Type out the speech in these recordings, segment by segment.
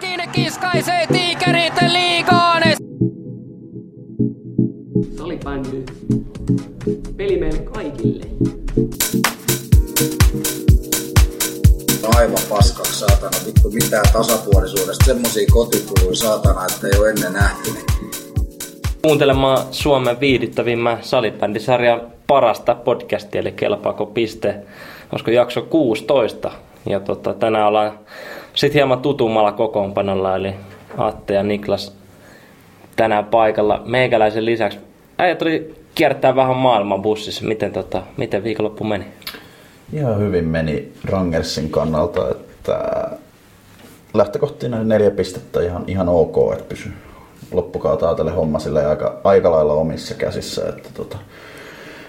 Todellakin kiskaisee tiikerit liigaan. Salibändy. Peli meille kaikille. aivan paskaksi saatana. Vittu mitään tasapuolisuudesta. Semmosia kotikuluja saatana, että ei ole ennen nähty. Kuuntelemaan Suomen viihdyttävimmän salibändisarjan parasta podcastia, eli Kelpaako piste, olisiko jakso 16. Ja tota, tänään ollaan sitten hieman tutummalla kokoonpanolla, eli Atte ja Niklas tänään paikalla. Meikäläisen lisäksi äijät tuli kiertää vähän maailman bussissa. Miten, tota, miten viikonloppu meni? Ihan hyvin meni Rangersin kannalta, että lähtökohtina neljä pistettä ihan, ihan ok, että pysy loppukautta ajatellen homma sille aika, aika lailla omissa käsissä. Että tota,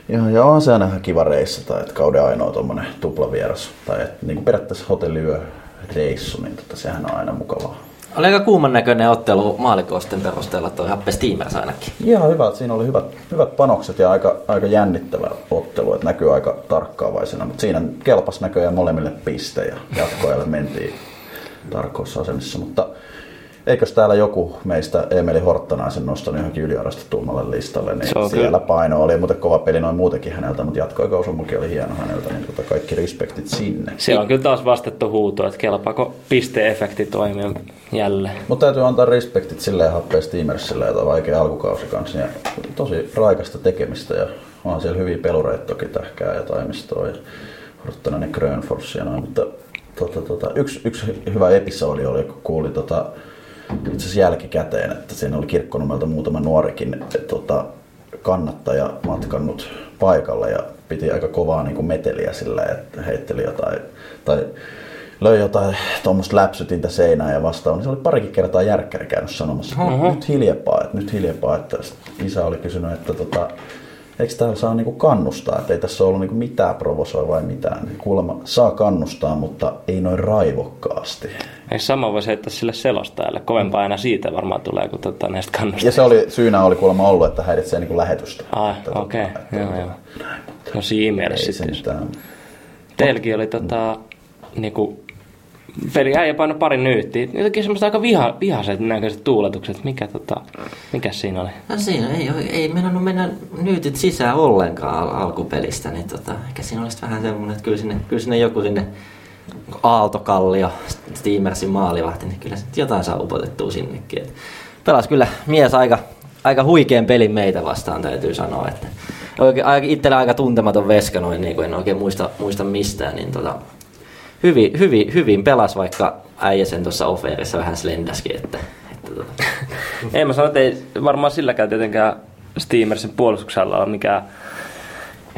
ja, ja on se aina kiva reissa, tai että kauden ainoa tuommoinen tuplavieras, tai että niin periaatteessa hotelliyö reissu, niin tota, sehän on aina mukavaa. Oli aika kuuman näköinen ottelu maalikosten perusteella tuo Happe Steamers ainakin. Ihan hyvä, siinä oli hyvät, hyvät panokset ja aika, aika jännittävä ottelu, että näkyy aika tarkkaavaisena, mutta siinä kelpas näköjään molemmille piste ja jatkoajalle mentiin tarkoissa asemissa, mutta eikös täällä joku meistä Emeli Horttanaisen nostanut johonkin yliarvostetummalle listalle, niin Se on siellä kyllä. paino oli muuten kova peli noin muutenkin häneltä, mutta jatkoaikausumakin oli hieno häneltä, niin tota kaikki respektit sinne. Siellä on kyllä taas vastettu huuto, että kelpaako pisteefekti toimia jälleen. Mutta täytyy antaa respektit silleen happea Steamersille, jota vaikea alkukausi kanssa. Ja tosi raikasta tekemistä ja on siellä hyviä pelureita toki tähkää ja taimistoa ja Horttanen ja Grönfors ja noin. Mutta tota, tota, yksi, yksi hyvä episodi oli, kun kuuli tota, itse asiassa jälkikäteen, että siinä oli kirkkonummelta muutama nuorikin tota, kannattaja matkannut paikalle ja piti aika kovaa niin kuin meteliä sillä, että heitteli jotain tai löi jotain tuommoista läpsytintä seinään ja vastaan. Niin se oli parikin kertaa järkkäri käynyt sanomassa, että nyt hiljempaa, että nyt hiljempaa. Että isä oli kysynyt, että tota, eikö täällä saa niinku kannustaa, että ei tässä ollut niinku mitään provosoivaa vai mitään. Niin Kuulemma saa kannustaa, mutta ei noin raivokkaasti. Ei sama voisi heittää sille selostajalle. Kovempaa aina siitä varmaan tulee, kun tota, näistä Ja kannustaa. se oli, syynä oli kuulemma ollut, että häiritsee niinku lähetystä. Ai, Että tota, okei. että Joo, tota, joo. näin. No siinä mielessä sitten. Teilläkin oli tota, niinku, peli äijä painoi pari nyyttiä. Jotenkin semmoista aika viha, vihaiset näköiset tuuletukset. Mikä, tota, mikä siinä oli? No siinä ei, ei mennä mennä nyytit sisään ollenkaan al- alkupelistä, niin tota, ehkä siinä olisi vähän semmoinen, että kyllä sinne, kyllä sinne joku sinne Aaltokallio, Steamersin maalivahti, niin kyllä jotain saa upotettua sinnekin. Et pelas kyllä mies aika, aika huikean pelin meitä vastaan, täytyy sanoa. Että oikein, itsellä aika tuntematon veska noin, niin kuin en oikein muista, muista mistään, niin tota, hyvin, hyvin, hyvin pelas, vaikka äijä sen tuossa offerissa vähän slendäskin, että, että tota, ei mä sano, että ei varmaan silläkään tietenkään Steamersin puolustuksella ole mikään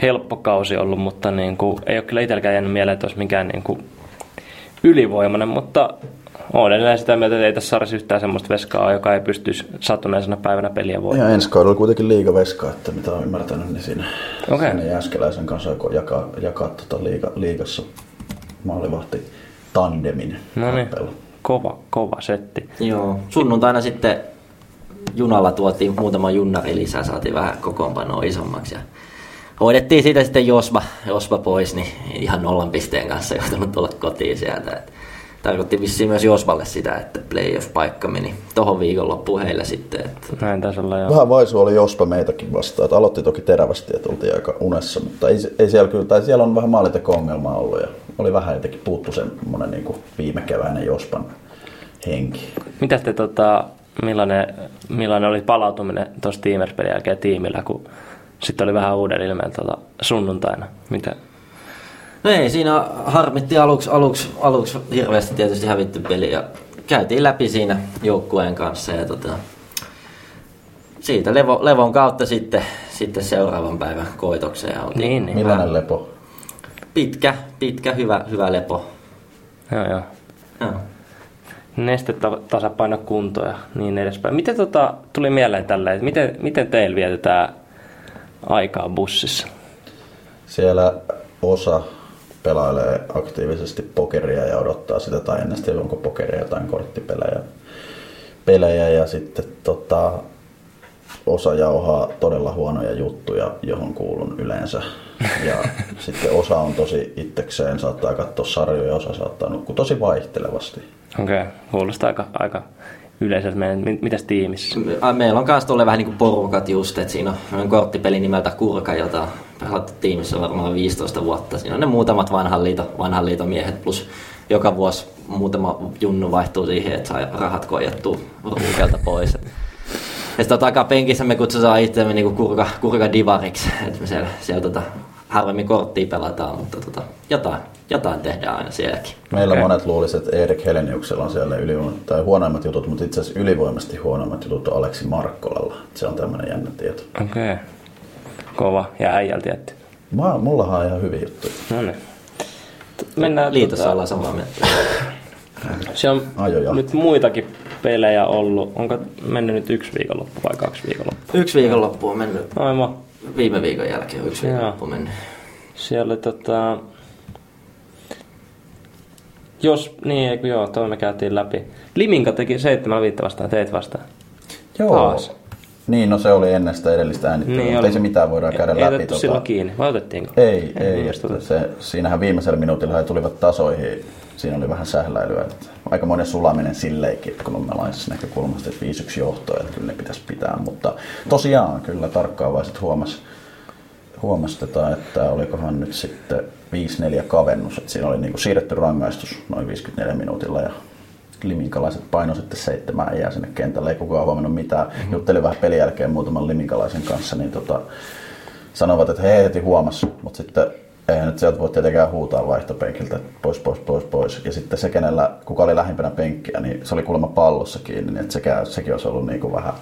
helppo kausi ollut, mutta niin kuin, ei ole kyllä itselläkään jäänyt mieleen, että olisi mikään niin kuin ylivoimainen, mutta olen edelleen sitä mieltä, että ei tässä sarjassa yhtään semmoista veskaa joka ei pystyisi sattuneisena päivänä peliä voimaan. Ja ensi kaudella kuitenkin liigaveska, että mitä olen ymmärtänyt, niin siinä, Okei. siinä Jääskeläisen kanssa jakaa, jakaa tota liiga, liigassa maalivahti tandemin No niin, kova, kova setti. Joo, sunnuntaina sitten junalla tuotiin muutama junnari lisää, saatiin vähän kokoonpanoa isommaksi ja hoidettiin siitä sitten Josba, Josba pois, niin ihan nollan pisteen kanssa joutunut tulla kotiin sieltä. Et tarkoitti vissiin myös Josballe sitä, että playoff-paikka meni tohon viikonloppuun heille sitten. Että Näin taisi olla jo. Vähän vaisu oli Jospa meitäkin vastaan. Että aloitti toki terävästi, että oltiin aika unessa, mutta ei, ei siellä kyllä, tai siellä on vähän maalinteko-ongelmaa ollut ja oli vähän jotenkin puuttu semmoinen niin viime keväinen Jospan henki. Mitä te, tota, millainen, millainen oli palautuminen tuossa Teamers-pelin jälkeen tiimillä, kun sitten oli vähän uuden ilmeen tota, sunnuntaina? Mitä? No ei, siinä harmitti aluksi, aluksi, aluksi hirveästi tietysti hävitty peli ja käytiin läpi siinä joukkueen kanssa ja tota, siitä levo, levon kautta sitten, sitten seuraavan päivän koitokseen ja oltiin Niin, niin. Millainen lepo? pitkä, pitkä, hyvä, hyvä lepo. Joo, joo. Joo. Nestetasapaino kunto ja niin edespäin. Miten tota, tuli mieleen tälleen, että miten, miten teillä vietetään aikaa bussissa? Siellä osa pelailee aktiivisesti pokeria ja odottaa sitä, tai en tiedä onko pokeria jotain korttipelejä pelejä ja sitten tota, osa jauhaa todella huonoja juttuja, johon kuulun yleensä. Ja sitten osa on tosi itsekseen, saattaa katsoa sarjoja, osa saattaa nukkua tosi vaihtelevasti. Okei, okay. kuulostaa aika, aika yleiseltä meidän, mit- mitäs tiimissä? Meillä on kanssa tuolle vähän niin kuin porukat just, että siinä on korttipeli nimeltä Kurka, jota pelattu tiimissä varmaan 15 vuotta. Siinä on ne muutamat vanhan liiton, vanhan liiton miehet plus joka vuosi muutama junnu vaihtuu siihen, että saa rahat koijattua ruukelta pois. Ja sitten takapenkissä me kutsutaan itseämme niin kurka, kurka divariksi, että me siellä, siellä tota, harvemmin korttia pelataan, mutta tota, jotain, jotain tehdään aina sielläkin. Meillä Okei. monet luulisivat, että Erik Heleniuksella on siellä ylivoima- tai huonoimmat jutut, mutta itse asiassa ylivoimasti huonoimmat jutut on Aleksi Markkolalla. Se on tämmöinen jännä tieto. Okei. Okay. Kova. Ja äijältä tietty. Mä, mullahan on ihan hyviä juttuja. No niin. Mennään Liitossa tota- ollaan samaa mieltä. Se on Ajoja. nyt muitakin pelejä ollut. Onko mennyt nyt yksi viikonloppu vai kaksi viikonloppua? Yksi viikonloppu on mennyt, Aivan. viime viikon jälkeen on yksi Joo. viikonloppu mennyt. Siellä oli tota... Jos, niin eikö joo, toi me käytiin läpi. Liminka teki 7 viittä vastaan, teit vastaan. Joo. Taas. Niin, no se oli ennen sitä edellistä äänittelyä, niin mutta ei se mitään voidaan käydä ei läpi. otettu silloin kiinni, vai otettiinko? Ei, ei. just että se, siinähän viimeisellä minuutilla he tulivat tasoihin. Siinä oli vähän sähläilyä. Että aika monen sulaminen silleenkin, että kolmelaisessa näkökulmasta, että 5-1 johtoa, että kyllä ne pitäisi pitää. Mutta tosiaan kyllä tarkkaavaiset huomas, huomas tätä, että olikohan nyt sitten 5-4 kavennus. Että siinä oli niin kuin siirretty rangaistus noin 54 minuutilla ja liminkalaiset paino sitten seitsemään jää sinne kentälle. Ei kukaan huomannut mitään. Mm-hmm. Juttelin vähän pelin jälkeen muutaman liminkalaisen kanssa, niin tota, sanovat, että he heti huomas, mutta sitten eihän nyt sieltä voi tietenkään huutaa vaihtopenkiltä, että pois, pois, pois, pois. Ja sitten se, kenellä, kuka oli lähimpänä penkkiä, niin se oli kuulemma pallossa kiinni, niin että sekä, sekin olisi ollut niin kuin vähän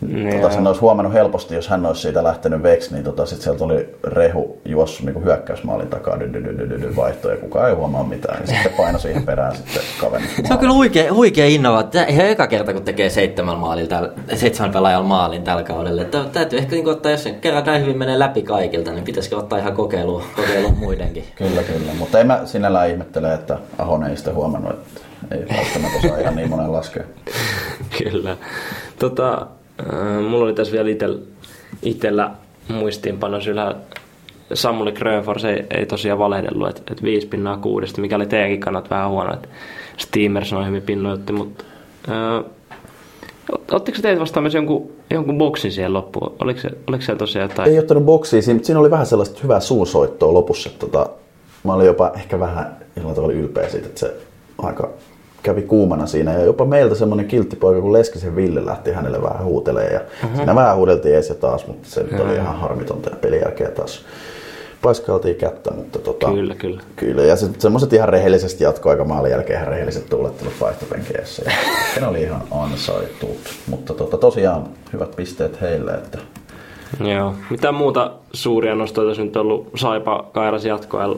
Niin Tota, sen olisi huomannut helposti, jos hän olisi siitä lähtenyt veksi, niin tota, sit sieltä oli rehu juossut niin hyökkäysmaalin takaa, dy, dy, dy, dy, dy, dy, vaihto, ja kukaan ei huomaa mitään. Ja sitten paino siihen perään sitten kavennus. Se on kyllä huikea, huikea innovaatio. Ihan eka kerta, kun tekee seitsemän, maalin tällä, seitsemän pelaajan maalin tällä kaudella. Että täytyy ehkä niin ottaa, jos se kerran näin hyvin menee läpi kaikilta, niin pitäisikö ottaa ihan kokeiluun, kokeiluun muidenkin. Kyllä, kyllä. Mutta en mä sinällään ihmettele, että Ahonen ei sitä huomannut, että ei välttämättä osaa ihan niin monen laskea. Kyllä. Tota, mulla oli tässä vielä itel, itellä muistiinpano sillä Samuli Grönfors ei, ei tosiaan valehdellut, että et viisi pinnaa kuudesta, mikä oli teidänkin kannat vähän huono, että Steamers on hyvin pinnoitti, mutta ot- Ottiko teitä vastaan myös jonkun, jonkun boksin siihen loppuun? Oliko, se, oliko siellä tosiaan jotain? Ei ottanut boksia, siinä, siinä oli vähän sellaista hyvää suusoittoa lopussa. Tota, mä olin jopa ehkä vähän jollain tavalla ylpeä siitä, että se aika kävi kuumana siinä. Ja jopa meiltä semmoinen kilttipoika, kun Leskisen Ville lähti hänelle vähän huutelee ja uh-huh. siinä vähän huudeltiin ees ja taas, mutta se nyt oli ihan harmitonta ja pelin jälkeen taas paiskaltiin kättä, mutta tota, Kyllä, kyllä. Kyllä, ja se, semmoiset ihan rehellisesti jatkoaika maalin jälkeen ihan rehelliset tuulettelut vaihtopenkeessä. Ja ne oli ihan ansaitut. Mutta tota, tosiaan hyvät pisteet heille, että Joo. Mitä muuta suuria nostoja tässä nyt on ollut? Saipa kairas jatkoa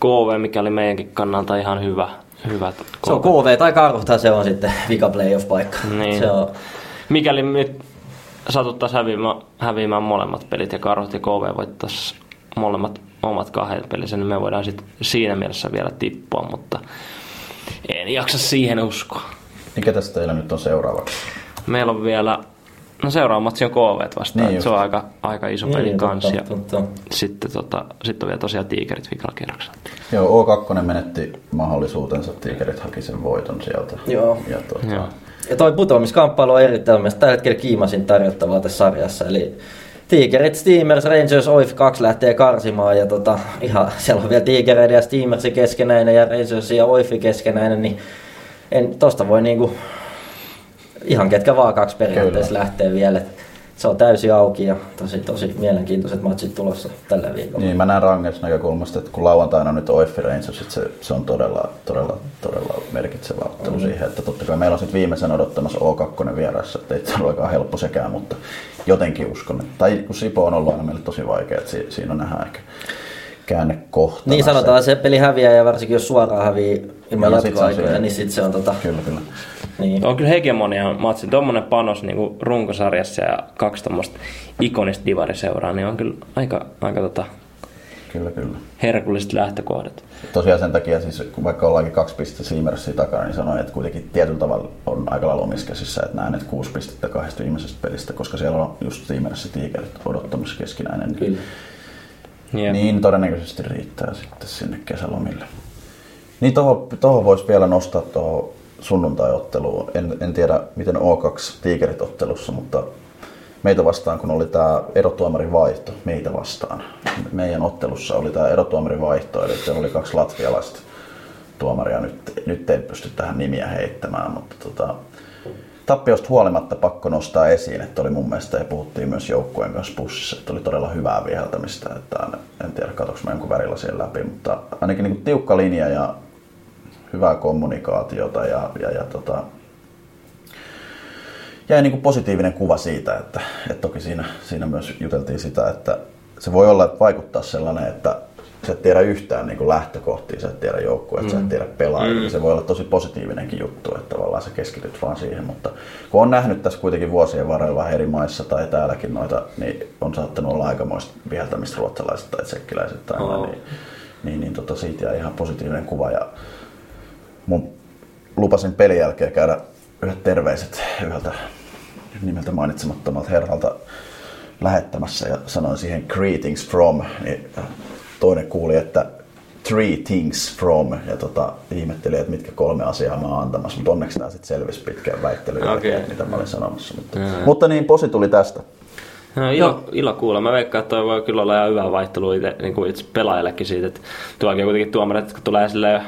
KV, mikä oli meidänkin kannalta ihan hyvä. Hyvä Se on KV tai Karhuta, se on sitten vika playoff-paikka. Niin. Se on, Mikäli nyt satuttaisiin häviämään, häviämään molemmat pelit ja Karhut ja KV voittaisi molemmat omat kahden pelissä, niin me voidaan sit siinä mielessä vielä tippua, mutta en jaksa siihen uskoa. mikä tästä teillä nyt on seuraavaksi? Meillä on vielä, no seuraava matsi on KV vastaan, Niin se on aika, aika iso peli Niin, kanssa. totta, Ja totta. sitten tota, sit on vielä tosiaan tiikerit vikalla kierroksella. Joo, O2 menetti mahdollisuutensa, Tigerit haki sen voiton sieltä. Joo. Ja tota, Joo. Ja toi putoamiskamppailu on erittäin mielestäni tällä hetkellä kiimasin tarjottavaa tässä sarjassa. Eli Tigerit, Steamers, Rangers, OIF 2 lähtee karsimaan ja tota, ihan, siellä on vielä Tigereiden ja Steamersi keskenäinen ja Rangers ja OIF keskenäinen, niin en, tosta voi niinku ihan ketkä vaan kaksi periaatteessa Kyllä. lähtee vielä. Et Se on täysin auki ja tosi, tosi mielenkiintoiset matsit tulossa tällä viikolla. Niin, mä näen Rangers näkökulmasta, että kun lauantaina on nyt OIF Rangers, että se, se on todella, todella, todella merkitsevä ottelu mm. siihen, että totta kai meillä on sitten viimeisen odottamassa O2 vieressä, että ei se ole olekaan helppo sekään, mutta jotenkin uskon, että, tai kun Sipo on ollut aina meille tosi vaikea, että si, siinä on nähdään ehkä käännekohtana Niin sanotaan, se peli häviää ja varsinkin jos suoraan häviää ilman se on jatkoaikoja, niin sitten se on tota, Kyllä, kyllä. Niin. On kyllä hegemonia matsi. Tuommoinen panos niin kuin runkosarjassa ja kaksi tuommoista ikonista divariseuraa, niin on kyllä aika, aika tota, Kyllä, kyllä. herkulliset lähtökohdat. Tosiaan sen takia, siis, kun vaikka ollaankin kaksi pistettä Seamersia takana, niin sanoin, että kuitenkin tietyllä tavalla on aika lailla omissa käsissä, että näen, että kuusi pistettä kahdesta viimeisestä pelistä, koska siellä on just Seamers ja Tigerit odottamassa keskinäinen. Kyllä. Jep. Niin todennäköisesti riittää sitten sinne kesälomille. Niin tuohon, tuohon voisi vielä nostaa tuohon sunnuntai-otteluun. En, en tiedä, miten O2 Tigerit ottelussa, mutta meitä vastaan, kun oli tämä erotuomarin vaihto, meitä vastaan. Meidän ottelussa oli tämä erotuomarin vaihto, eli siellä oli kaksi latvialaista tuomaria. Nyt, nyt ei pysty tähän nimiä heittämään, mutta tota, tappiosta huolimatta pakko nostaa esiin, että oli mun mielestä, ja puhuttiin myös joukkueen kanssa bussissa, että oli todella hyvää viheltämistä, että en tiedä katsoinko mä jonkun värillä siellä läpi, mutta ainakin niin tiukka linja ja hyvää kommunikaatiota ja, ja, ja tota, jäi niin kuin positiivinen kuva siitä, että, että toki siinä, siinä myös juteltiin sitä, että se voi olla, että vaikuttaa sellainen, että sä et tiedä yhtään niin lähtökohtia, sä et tiedä joukkueet, mm. sä et tiedä pelaajia. Mm. Se voi olla tosi positiivinenkin juttu, että tavallaan sä keskityt vaan siihen. Mutta kun on nähnyt tässä kuitenkin vuosien varrella eri maissa tai täälläkin noita, niin on saattanut olla aikamoista viheltämistä ruotsalaiset tai tsekkiläiset tai oh. niin, niin, niin tota, siitä jäi ihan positiivinen kuva. Ja mun lupasin pelin jälkeen käydä yhdet terveiset yhdeltä nimeltä mainitsemattomalta herralta lähettämässä ja sanoin siihen greetings from, niin toinen kuuli, että three things from ja tota, ihmetteli, että mitkä kolme asiaa mä oon antamassa, mutta onneksi tämä sitten selvisi pitkään väittelyyn, okay. mitä mä olin sanomassa. Mutta, mutta niin, posi tuli tästä. No, ilo, ilo kuulla. Mä veikkaan, että toi voi kyllä olla ihan hyvä vaihtelu itse, niin kuin itse pelaajallekin siitä, että tuokin kuitenkin tuomarit, kun tulee sille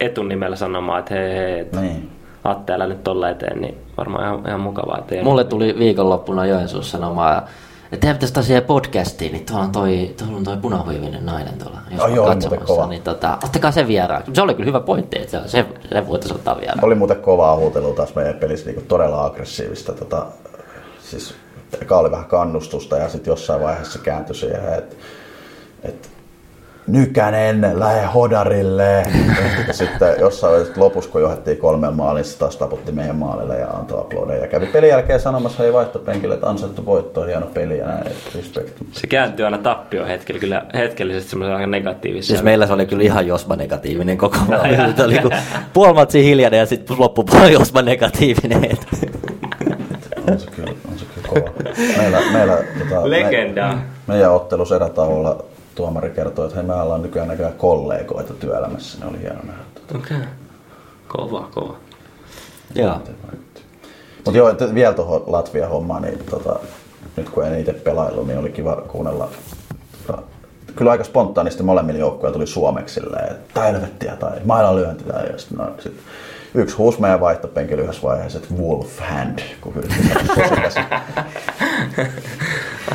etunimellä sanomaan, että hei hei, että Niin. Atte älä nyt tolle eteen, niin varmaan ihan, ihan mukavaa. Että Mulle tuli viikonloppuna Joensuussa sanomaan, että teidän pitäisi tosiaan podcastiin, niin tuolla on toi, tuolla on toi punahuivinen nainen tuolla jos Ai on joo, oli katsomassa, muuten kova. Niin tota, ottakaa se vieraan. Se oli kyllä hyvä pointti, että se, se, se voitaisiin ottaa vieraan. Oli muuten kovaa huutelua taas meidän pelissä, niin todella aggressiivista. Tota, siis eka oli vähän kannustusta ja sitten jossain vaiheessa kääntyi siihen, että et, Nykänen, lähde hodarille. ja sitten jossain vaiheessa lopussa, kun johdettiin kolmeen maaliin, se taas taputti meidän maalille ja antoi aplodeja. Ja kävi pelin jälkeen sanomassa hei vaihtopenkille, että ansaittu voitto, hieno peli ja näin, respect. Se kääntyy aina tappio hetkellä, kyllä hetkellisesti semmoisen aika negatiivisen. Siis meillä se oli kyllä ihan Josma negatiivinen koko ajan. Se oli puoli matsia hiljainen ja sitten loppupuoli Josma negatiivinen. On se kyllä, on se kyllä kova. Meillä, meillä tota, Legenda. Me, meidän ottelussa erätauolla tuomari kertoi, että hei, me ollaan nykyään näköjään kollegoita työelämässä. Ne oli hieno nähdä. Okei. Okay. Kova, kova. Joo. Mutta joo, että vielä tuohon Latvia-hommaan, niin tota, nyt kun en itse pelaillut, niin oli kiva kuunnella. Tota, kyllä aika spontaanisti molemmilla joukkueilla tuli suomeksi silleen, että tai helvettiä tai mailan lyönti tai ja sit, no, sit yksi huusi meidän vaihtopenkillä yhdessä vaiheessa, että Wolf Hand, kun.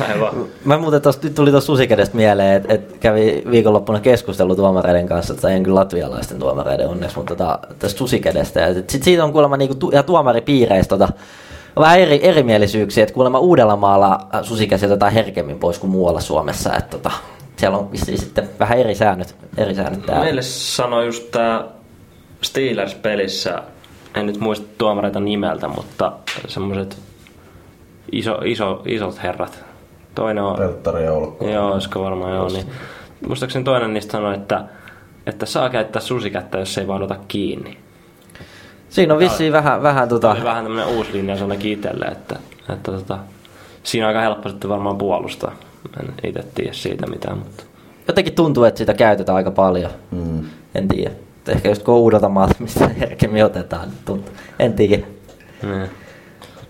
Aivan. Mä muuten nyt tuli tuossa susikädestä mieleen, että et kävi viikonloppuna keskustelu tuomareiden kanssa, tai en kyllä latvialaisten tuomareiden onneksi, mutta tota, tästä susikädestä. Ja sit siitä on kuulemma niinku, tu- ja tuomaripiireistä tota, vähän eri, erimielisyyksiä, että kuulemma Uudellamaalla susikäsi otetaan herkemmin pois kuin muualla Suomessa, että tota, siellä on vissiin sitten vähän eri säännöt, eri säännöt täällä. Meille sanoi just tää Steelers-pelissä, en nyt muista tuomareita nimeltä, mutta semmoiset iso, iso, isot herrat. Toinen on, Pelttari ja Olkko. joo, olisiko varmaan joo, niin muistaakseni toinen niistä sanoi, että, että saa käyttää susikättä, jos ei vaan ota kiinni. Siinä on vissiin vähän, vähän Tämä tota, oli vähän tämmöinen uusi linja ainakin itselle, että, että tota, siinä on aika helppo sitten varmaan puolustaa. En itse tiedä siitä mitään, mutta jotenkin tuntuu, että sitä käytetään aika paljon. Mm. En tiedä. Ehkä just kun on uudelta maalta, mistä herkemmin otetaan. niin Tuntuu. En tiedä. niin.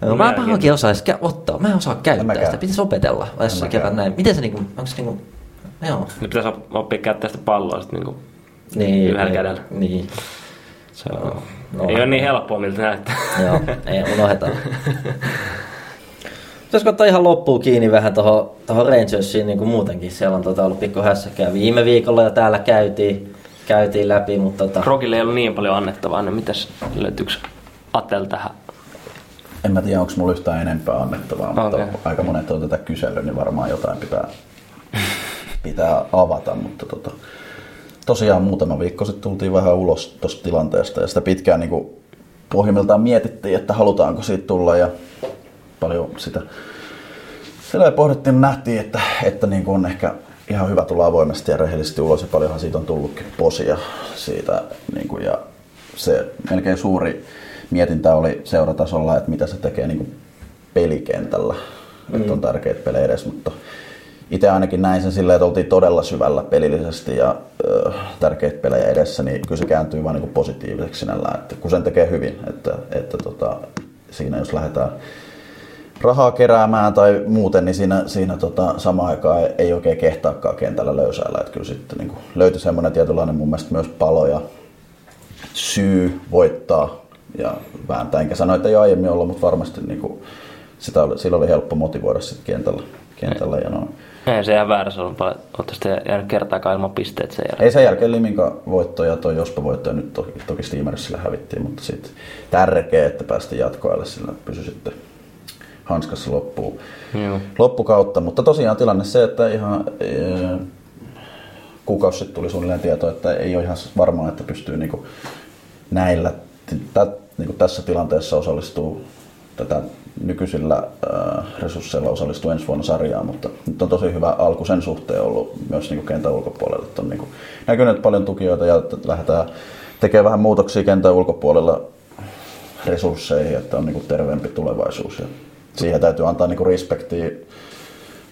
No, mä en osaa edes kä- ottaa. Mä en osaa En käyttää mäkään. sitä. Pitäisi opetella. Jos kerran näin. Miten se niinku, onko se niinku, joo. Nyt pitäisi op- oppia käyttää sitä palloa sitten niinku Niin, Yhdellä niin, kädellä. Niin, Se on, No, ei ole niin helppoa, miltä näyttää. joo. Ei, unohdetaan. Pitäisikö ottaa ihan loppuun kiinni vähän tuohon toho Rangersiin niin kuin muutenkin. Siellä on tota ollut pikku hässäkää. Viime viikolla jo täällä käytiin, käytiin läpi, mutta tota, Krokille ei ollut niin paljon annettavaa, niin mitäs löytyykö Atel tähän? En mä tiedä, onko mulla yhtään enempää annettavaa, mutta Okei. aika monet on tätä kysellyt, niin varmaan jotain pitää, pitää avata. Mutta tota, tosiaan muutama viikko sitten tultiin vähän ulos tuosta tilanteesta ja sitä pitkään niin kuin pohjimmiltaan mietittiin, että halutaanko siitä tulla ja paljon sitä sillä pohdittiin, nähtiin, että, että niin kuin on ehkä ihan hyvä tulla avoimesti ja rehellisesti ulos ja paljonhan siitä on tullutkin posia siitä. Niin kuin, ja se melkein suuri mietintä oli seuratasolla, että mitä se tekee niin kuin pelikentällä. Mm. Että on tärkeitä pelejä edes, mutta itse ainakin näin sen silleen, että oltiin todella syvällä pelillisesti ja ö, tärkeitä pelejä edessä, niin kyllä se kääntyy vain niin positiiviseksi sinällään, että kun sen tekee hyvin, että, että tota, siinä jos lähdetään rahaa keräämään tai muuten, niin siinä, siinä tota, samaan aikaan ei, ei oikein kehtaakaan kentällä löysäillä. Että kyllä sitten niin löytyi semmoinen tietynlainen mun mielestä myös palo ja syy voittaa ja vääntää. Enkä sano, että ei aiemmin ollut, mutta varmasti niin kuin, sitä oli, sillä oli helppo motivoida sitten kentällä. kentällä ja noin. Ei se ihan väärässä ollut paljon. Olette sitten jäänyt kertaakaan ilman pisteet sen jälkeen. Ei sen jälkeen Liminka voitto ja toi Jospa voitto ja nyt toki, toki Steamersille hävittiin, mutta sitten tärkeä, että päästiin jatkoajalle sillä pysy sitten hanskassa loppuun, Joo. loppukautta. Mutta tosiaan tilanne se, että ihan e, kuukausi sitten tuli suunnilleen tieto, että ei ole ihan varmaa, että pystyy niinku näillä, tä, niinku tässä tilanteessa osallistuu tätä nykyisillä äh, resursseilla osallistuu ensi vuonna sarjaan, mutta nyt on tosi hyvä alku sen suhteen ollut myös niin kuin kentän ulkopuolella. Että on niin kuin näkynyt paljon tukijoita ja että lähdetään tekemään vähän muutoksia kentän ulkopuolella resursseihin, että on niin kuin terveempi tulevaisuus. Ja siihen täytyy antaa niin kuin respektiä,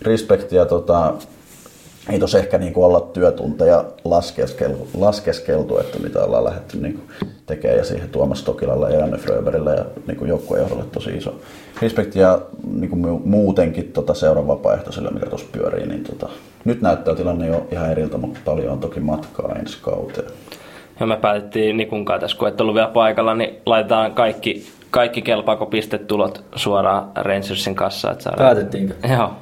respektiä tota, ei tos ehkä niin kuin olla työtunteja laskeskeltu, laskeskeltu, että mitä ollaan lähdetty niin kuin tekemään ja siihen Tuomas Tokilalle ja Janne Fröberille ja niin kuin joukkuejohdolle tosi iso respekti ja niin kuin muutenkin tota seuran vapaaehtoisille, mikä tuossa pyörii, niin tota, nyt näyttää tilanne jo ihan eriltä, mutta paljon on toki matkaa ensi kauteen. Ja me päätettiin Nikun kanssa tässä, kun et ollut vielä paikalla, niin laitetaan kaikki, kaikki kelpaako pistetulot suoraan Rangersin kassaan. Että saadaan... Päätettiinkö? Joo.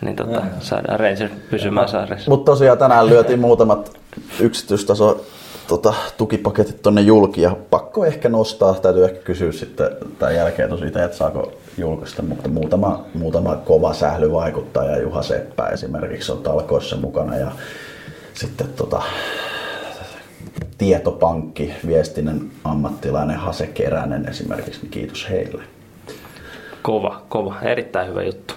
Niin tota, saadaan Rangers pysymään sarjassa. Mutta tosiaan tänään lyötiin muutamat yksityistaso tota, tukipaketit tonne julki ja pakko ehkä nostaa, täytyy ehkä kysyä sitten tämän jälkeen tosi itse, että saako julkaista, mutta muutama, muutama kova sählyvaikuttaja, Juha Seppä esimerkiksi on talkoissa mukana ja sitten tota, tietopankki, viestinnän ammattilainen Hase Keränen esimerkiksi, niin kiitos heille. Kova, kova. Erittäin hyvä juttu.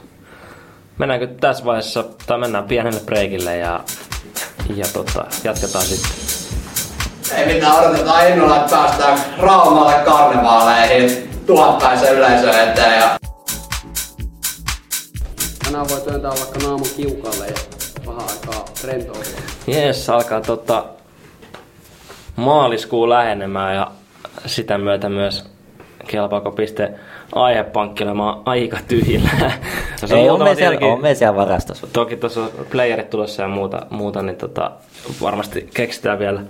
Mennäänkö tässä vaiheessa, tai mennään pienelle breakille ja, ja tota, jatketaan sitten. Ei mitään, odotetaan innolla, että päästään Raumalle karnevaaleihin tuhattaisen yleisön eteen. Ja... Tänään voi työntää vaikka naamun kiukalle ja vähän aikaa rentoutua. Jees, alkaa tota, maaliskuu lähenemään ja sitä myötä myös kelpaako piste aihepankkelemaan aika tyhjillä. Ei, on me, siellä, on me siellä varastossa. Toki tuossa on playerit tulossa ja muuta, muuta niin tota, varmasti keksitään vielä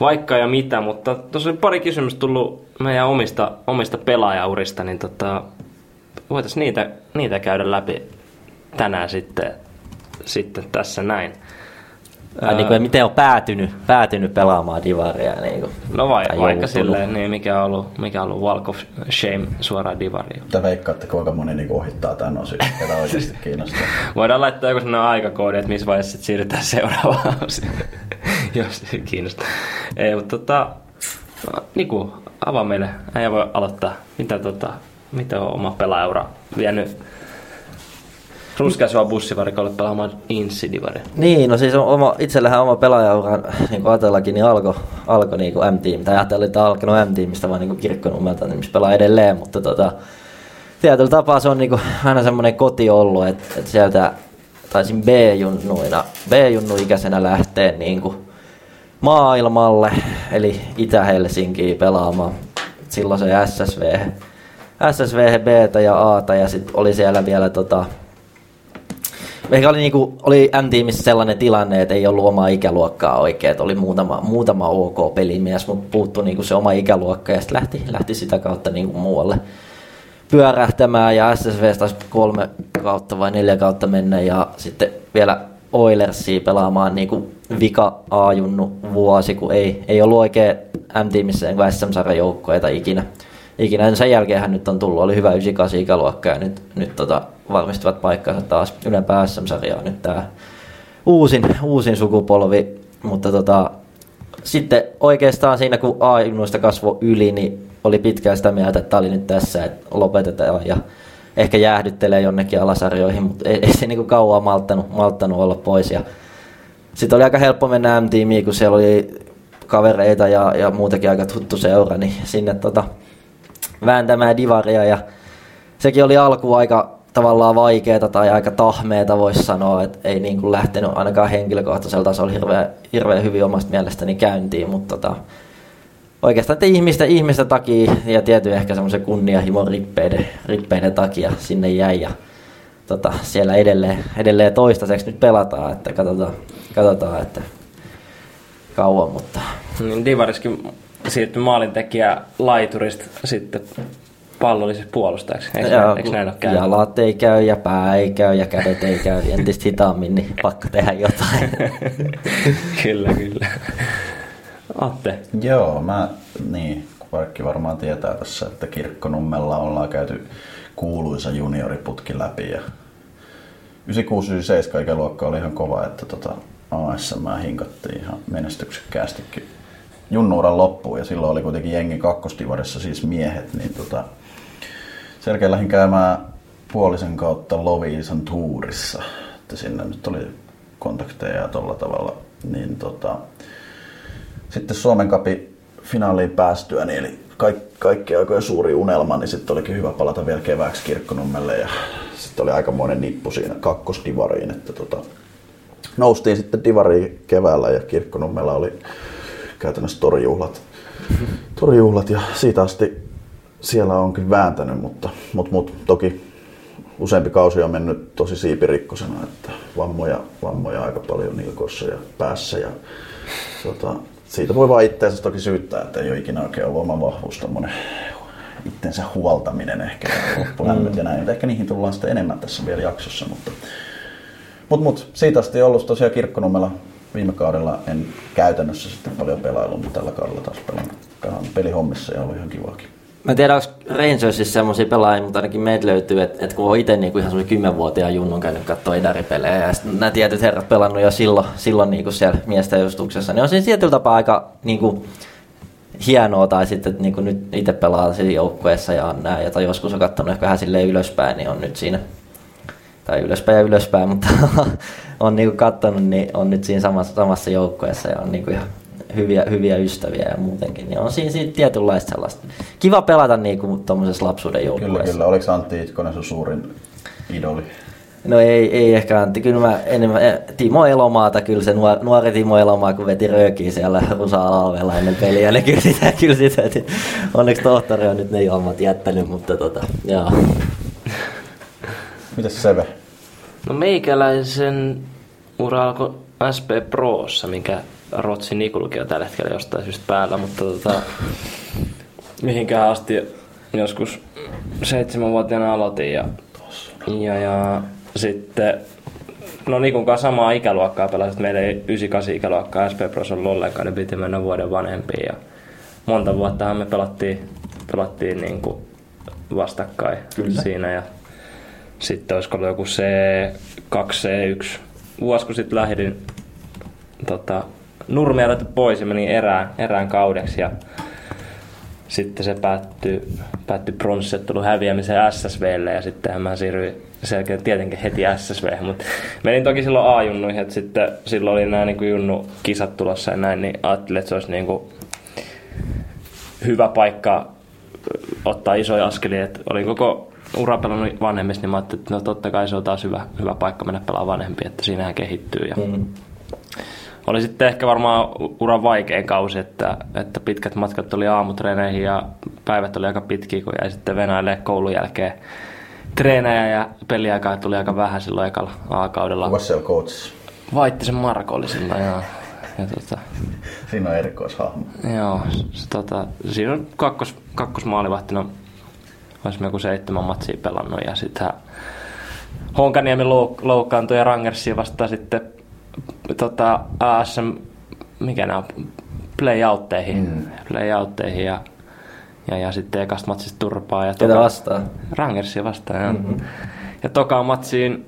vaikka ja mitä, mutta tuossa oli pari kysymystä tullut meidän omista, omista pelaajaurista, niin tota, voitaisiin niitä, niitä käydä läpi tänään sitten, sitten tässä näin. Ai, niin kuin, miten on päätynyt, päätynyt pelaamaan divaria. Niin kuin, No vai, vaikka joutunut. silleen, niin mikä on ollut, mikä on ollut Walk of Shame suoraan divariin. Te veikkaatte, kuinka moni niinku ohittaa tämän osin, ketä oikeasti kiinnostaa. Voidaan laittaa joku sellainen aikakoodi, että missä vaiheessa sit siirrytään seuraavaan osioon, jos kiinnostaa. Ei, mutta tota, Niku, avaa meille, äijä voi aloittaa. Mitä, tota, mitä on oma pelaajaura vienyt ruskeasua bussivarikolle pelaamaan Insidivaria? Niin, no siis oma, itsellähän oma pelaajauran, niin kuin Atellakin, niin alkoi alko niin M-tiimi. Tai ajattelin, että alkanut M-tiimistä vaan niin kirkkonummelta, niin missä pelaa edelleen. Mutta tota, tietyllä tapaa se on niin kuin aina semmoinen koti ollut, että, että sieltä taisin B-junnuina, B-junnu-ikäisenä lähteä niin kuin maailmalle, eli Itä-Helsinkiin pelaamaan. Silloin se SSV, SSV B ja A ja sitten oli siellä vielä tota, Ehkä oli, niinku, oli M-tiimissä sellainen tilanne, että ei ollut omaa ikäluokkaa oikein, että oli muutama, muutama OK pelimies, mutta puuttui niinku se oma ikäluokka ja sitten lähti, lähti sitä kautta niinku muualle pyörähtämään ja SSV taisi kolme kautta vai neljä kautta mennä ja sitten vielä Oilersia pelaamaan niinku vika A-junnu vuosi, kun ei, ei ollut oikein M-tiimissä SM-sarjan ikinä. Ikinä. Sen jälkeen hän nyt on tullut, oli hyvä 98 ikäluokka ja nyt, nyt tota, valmistuvat paikkansa taas ylempää SM-sarjaa nyt tämä uusin, uusin sukupolvi, mutta tota, sitten oikeastaan siinä kun A-junnuista kasvoi yli, niin oli pitkään sitä mieltä, että tämä oli nyt tässä, että lopetetaan ja ehkä jäähdyttelee jonnekin alasarjoihin, mutta ei, ei se niinku kauan malttanut, malttanut olla pois. Ja sitten oli aika helppo mennä M-tiimiin, kun siellä oli kavereita ja, ja muutenkin aika tuttu seura, niin sinne tota, vääntämään divaria ja sekin oli alku aika tavallaan vaikeaa tai aika tahmeeta voisi sanoa, että ei niin kuin lähtenyt ainakaan henkilökohtaisella tasolla hirveän, hirveän hyvin omasta mielestäni käyntiin, mutta tota, oikeastaan että ihmistä, ihmistä takia ja tietty ehkä semmoisen kunnianhimon rippeiden, rippeiden takia sinne jäi ja tota, siellä edelleen, edelleen toistaiseksi nyt pelataan, että katsotaan, katsotaan että kauan, mutta... Niin Divariskin siirtyi maalintekijä laiturista sitten pallollisessa puolustajaksi. Eikö, Joo, eikö näin ole käynyt? Jalat ei käy ja pää ei käy ja kädet ei käy entistä hitaammin, niin pakko tehdä jotain. kyllä, kyllä. Atte. Joo, mä, niin, kaikki varmaan tietää tässä, että Kirkkonummella ollaan käyty kuuluisa junioriputki läpi ja 96-97 ikäluokka oli ihan kova, että tota ASM hinkattiin ihan menestyksekkäästikin junnuuran loppuun ja silloin oli kuitenkin jengi kakkostivarissa siis miehet, niin tota, selkeä lähdin käymään puolisen kautta Loviisan tuurissa, että sinne nyt oli kontakteja ja tolla tavalla, niin tota, sitten Suomen kapi finaaliin päästyä, niin eli kaikki, kaikki aikojen suuri unelma, niin sitten olikin hyvä palata vielä kevääksi Kirkkonummelle ja sitten oli aikamoinen nippu siinä kakkosdivariin, että tota, noustiin sitten divariin keväällä ja Kirkkonummella oli käytännössä torijuhlat, torijuhlat ja siitä asti siellä on kyllä vääntänyt, mutta, mutta, mutta toki useampi kausi on mennyt tosi siipirikkosena, että vammoja, vammoja aika paljon nilkossa ja päässä ja tota, siitä voi vaan itseänsä toki syyttää, että ei ole ikinä oikein ollut oma vahvuus, tommonen itsensä huoltaminen ehkä loppulämmöt ja näin. Mutta ehkä niihin tullaan sitten enemmän tässä vielä jaksossa, mutta mut, mut, siitä asti ollut tosiaan Kirkkonummella viime kaudella en käytännössä sitten paljon pelailu, mutta tällä kaudella taas Pelaan pelihommissa ja oli ihan kivaakin. Mä en tiedä, onko Rangersissa semmoisia pelaajia, mutta ainakin meitä löytyy, että, että kun on itse niin ihan semmoinen kymmenvuotiaan junnun käynyt katsoa idäripelejä ja sitten nämä tietyt herrat pelannut jo silloin, silloin niin kuin siellä miesten edustuksessa, niin on siinä tietyllä tapaa aika kuin, hienoa tai sitten että kuin nyt itse pelaa siinä joukkueessa ja on näin, jota joskus on katsonut ehkä vähän silleen ylöspäin, niin on nyt siinä tai ylöspäin ja ylöspäin, mutta on niinku katsonut, niin on nyt siinä samassa, samassa joukkueessa ja on niinku ihan hyviä, hyviä ystäviä ja muutenkin, niin on siinä, siinä tietynlaista sellaista. Kiva pelata niinku tuommoisessa lapsuuden joukkueessa. Kyllä, kyllä. Oliko Antti Itkonen sun suurin idoli? No ei, ei ehkä Antti, kyllä mä enemmän, eh, Timo Elomaata, kyllä se nuori, nuori Timo Elomaa, kun veti röökiä siellä rusa ennen peliä, niin kyllä sitä, kyllä sitä, onneksi tohtori on nyt ne juomat jättänyt, mutta tota, joo. Mitäs Seve? No meikäläisen ura alkoi SP Proossa, minkä Rotsi Nikulukin on tällä hetkellä jostain syystä päällä, mutta tota, mihinkään asti joskus seitsemänvuotiaana aloitin ja, ja, ja sitten no Nikun kanssa samaa ikäluokkaa pelasit. Meillä ei 98 ikäluokkaa SP Pros ollut ollenkaan, niin piti mennä vuoden vanhempiin ja monta vuotta me pelattiin, pelattiin niin kuin vastakkain Kyllä. siinä ja sitten olisiko ollut joku C2, C1 vuosi kun sitten lähdin tota, Nurmialta pois ja menin erään, erään kaudeksi ja sitten se päättyi, päättyi pronssittelun häviämiseen SSVlle ja sitten mä siirryin selkeä tietenkin heti SSV, mutta menin toki silloin A-junnuihin, että sitten silloin oli nämä niin junnu kisat tulossa ja näin, niin ajattelin, että se olisi niin kuin hyvä paikka ottaa isoja askelia, että olin koko ura pelannut vanhemmista, niin mä ajattelin, että no totta kai se on taas hyvä, hyvä paikka mennä pelaamaan vanhempi, että siinähän kehittyy. Ja mm. Oli sitten ehkä varmaan uran vaikein kausi, että, että pitkät matkat oli aamutreeneihin ja päivät oli aika pitkiä, kun jäi sitten Venäjälle koulun jälkeen treenejä ja peliaikaa tuli aika vähän silloin ekalla A-kaudella. Siellä coachissa? Vaittisen Marko oli silloin, joo. Ja tota, Siinä on erikoishahmo. Joo, se, tota, siinä on kakkos, kakkosmaalivahtina olisimme joku seitsemän matsia pelannut ja sitten Honkaniemi louk- loukkaantui ja Rangersi vasta sitten tota, ASM, mikä nämä on, playoutteihin, mm. playoutteihin ja, ja, ja sitten ekasta matsista turpaa. Ja Ketä vastaan? Rangersia vastaan, joo. Mm-hmm. Ja tokaan matsiin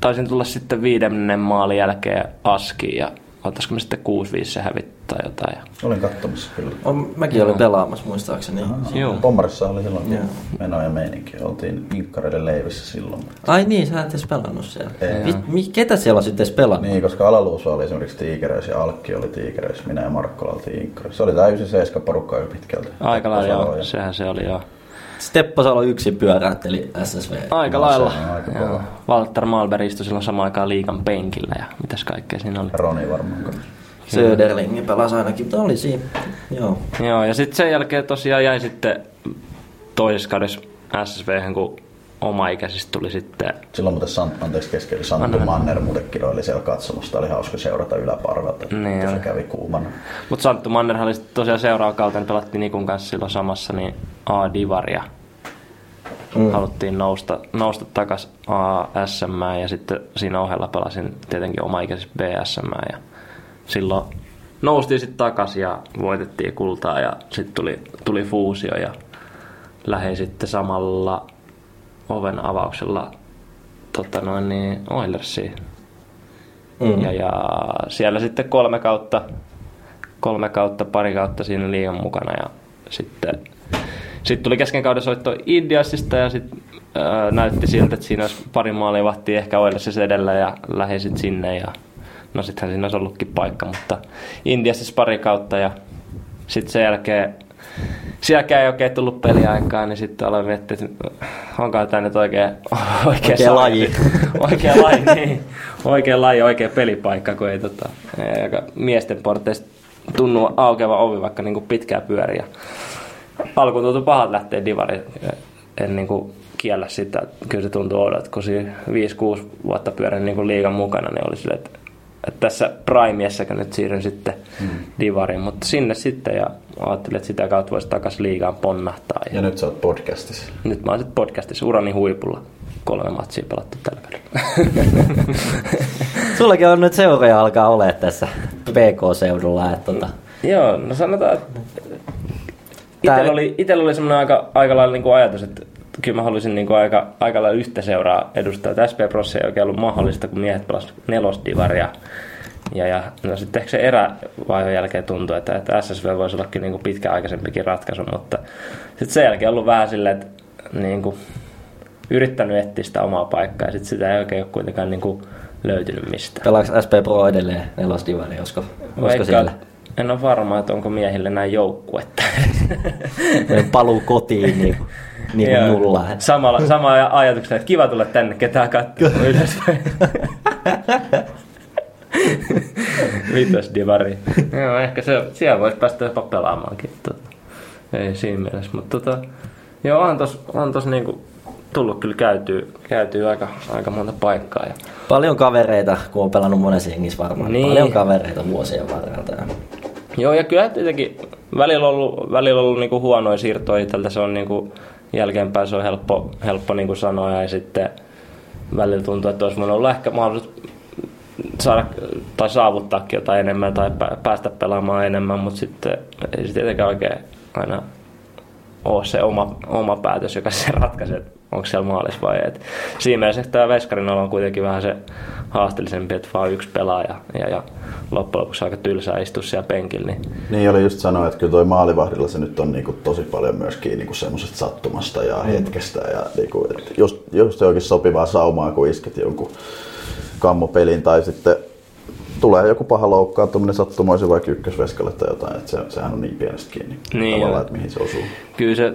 taisin tulla sitten viidennen maalin jälkeen askiin ja ottaisiko me sitten 6-5 se hävittää jotain. Ja... Olin katsomassa kyllä. On, mäkin olin pelaamassa muistaakseni. Joo. Pommarissa oli silloin meno ja meininki. Oltiin inkkareiden leivissä silloin. Ai niin, sä et edes pelannut siellä. Ei. Mi, ketä siellä on sitten edes pelannut? Niin, koska Alaluusa oli esimerkiksi tiikereis ja Alkki oli tiikereis, minä ja Markkola oltiin inkkareissa. Se oli tää 97 porukka aika pitkälti. Aika lailla joo, sehän se oli joo. Steppo Salo yksin pyöräytteli SSV. Aika No, lailla. aika Joo. Walter Malberg istui silloin samaan aikaan liikan penkillä ja mitäs kaikkea siinä oli. Roni varmaan kanssa. Söderlingi pelasi ainakin, mutta oli siinä. Joo. Joo, ja sitten sen jälkeen tosiaan jäi sitten toisessa kaudessa SSV, kun oma ikäisistä tuli sitten Silloin muuten Sant, anteeksi keskellä, Santtu Manner muuten kiroili siellä katsomassa. Oli hauska seurata yläparvelta, Niin niin se kävi kuumana. Mutta Santtu Mannerhan oli sitten tosiaan seuraava kautta, pelattiin Nikun kanssa silloin samassa, niin A-divaria. Mm. Haluttiin nousta, nousta takas ASM ja sitten siinä ohella pelasin tietenkin omaikäisessä BSM ja silloin noustiin sitten takas ja voitettiin kultaa ja sitten tuli, tuli fuusio ja lähdin sitten samalla oven avauksella tota noin, niin Oilersiin Mm. ja, ja siellä sitten kolme kautta, kolme kautta, pari kautta siinä liigan mukana ja sitten sitten tuli kesken kauden soitto Indiasista ja sitten näytti siltä, että siinä olisi pari maalia vahtia ehkä Oilersissa edellä ja lähdin sitten sinne ja no sittenhän siinä olisi ollutkin paikka, mutta Indiasissa pari kautta ja sitten sen jälkeen sielläkään ei oikein tullut peliaikaa, niin sitten aloin miettiä, että onko tämä nyt oikea, oikea, Oikea sarja. laji. oikea laji, niin. Oikea laji, oikea pelipaikka, kun ei tota, ei aika miesten porteista tunnu aukeava ovi, vaikka niinku pitkää pyöriä. Alkuun tuntui pahat lähteä divari, en niinku kiellä sitä. Kyllä se tuntuu oudolta, kun siinä 5-6 vuotta pyörin niinku liigan mukana, niin oli silleen, että tässä Primeiessäkö nyt siirryn sitten mm. divariin, mutta sinne sitten ja ajattelin, että sitä kautta voisi takaisin liigaan ponnahtaa. Ja, Ja nyt sä oot podcastissa. nyt mä oon sitten podcastissa urani huipulla. Kolme matsia pelattu tällä kaudella. Sullakin on nyt seuroja alkaa olemaan tässä PK-seudulla. Että tota, Joo, no sanotaan, että Itellä oli, itellä oli semmoinen aika, aika lailla niin kuin ajatus, että kyllä mä haluaisin niin kuin aika, aika lailla yhtä seuraa edustaa. Että SP Prossa ei oikein ollut mahdollista, kun miehet pelasivat nelosdivaria. Ja, ja no sitten ehkä se erävaiheen jälkeen tuntui, että, että SSV voisi ollakin niin kuin pitkäaikaisempikin ratkaisu, mutta sitten sen jälkeen ollut vähän silleen, että niin kuin, yrittänyt etsiä sitä omaa paikkaa ja sitten sitä ei oikein ole kuitenkaan niin kuin löytynyt mistään. pelaako SP Pro edelleen nelosdivari, olisiko, olisiko siellä? en ole varma, että onko miehille näin joukkuetta. Paluu kotiin niin kuin, niin kuin nulla. Samalla, sama ajatuksena, että kiva tulla tänne, ketään katsoo ylöspäin. Vitos divari. Joo, ehkä se, siellä voisi päästä jopa pelaamaankin. Tota. Ei siinä mielessä, mutta tota, joo, on tos, on tos niinku tullut kyllä käytyy, käytyy aika, aika monta paikkaa. Ja Paljon kavereita, kun on pelannut monessa jengissä varmaan. Niin. Paljon kavereita vuosien varrelta. ja- Joo, ja kyllä tietenkin välillä on ollut, välillä on ollut niinku huonoja siirtoja itseltä. Se on niinku, jälkeenpäin se on helppo, helppo niinku sanoa ja sitten välillä tuntuu, että olisi voinut olla ehkä mahdollisuus saada tai saavuttaakin jotain enemmän tai pä- päästä pelaamaan enemmän, mutta sitten ei se tietenkään oikein aina ole se oma, oma päätös, joka se ratkaisee, onko siellä maalissa vai ei. Siinä mielessä tämä Veskarin on kuitenkin vähän se haasteellisempi, että vaan yksi pelaaja ja, ja loppujen lopuksi aika tylsää istua siellä penkillä. Niin Niin oli just sanoa, että kyllä toi maalivahdilla se nyt on niinku tosi paljon myöskin niinku semmoisesta sattumasta ja hetkestä. Ja niinku, et just, just johonkin sopivaa saumaa, kun isket jonkun kammopelin tai sitten tulee joku paha loukkaantuminen sattumoisin vaikka ykkösveskalle tai jotain, että se, sehän on niin pienestä kiinni Niin tavallaan, että mihin se osuu. kyllä se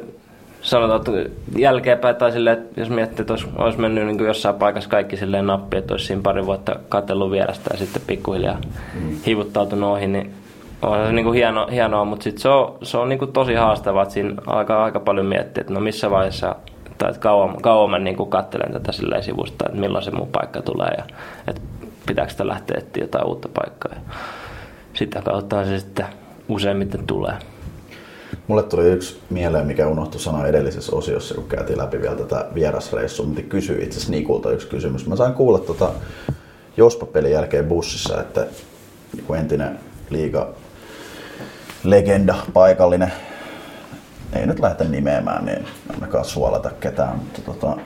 sanotaan, että jälkeenpäin tai silleen, että jos miettii, että olisi, olisi mennyt niin kuin jossain paikassa kaikki silleen nappi, että olisi siinä pari vuotta katsellut vierestä ja sitten pikkuhiljaa mm. hivuttautunut ohi, niin on se niin kuin hieno, hienoa, mutta sitten se on, se on niin kuin tosi haastavaa, että siinä alkaa aika paljon miettiä, että no missä vaiheessa tai että kauan, kauan mä niin kuin katselen tätä silleen sivusta, että milloin se mun paikka tulee ja että pitääkö sitä lähteä etsiä jotain uutta paikkaa. Ja sitä kautta se sitten useimmiten tulee. Mulle tuli yksi mieleen, mikä unohtui sanoa edellisessä osiossa, kun käytiin läpi vielä tätä vierasreissua, mutta kysyi itse asiassa Nikulta yksi kysymys. Mä sain kuulla tota Jospa-pelin jälkeen bussissa, että kun entinen liiga legenda, paikallinen, ei nyt lähdetä nimeämään, niin ainakaan suolata ketään, mutta tota,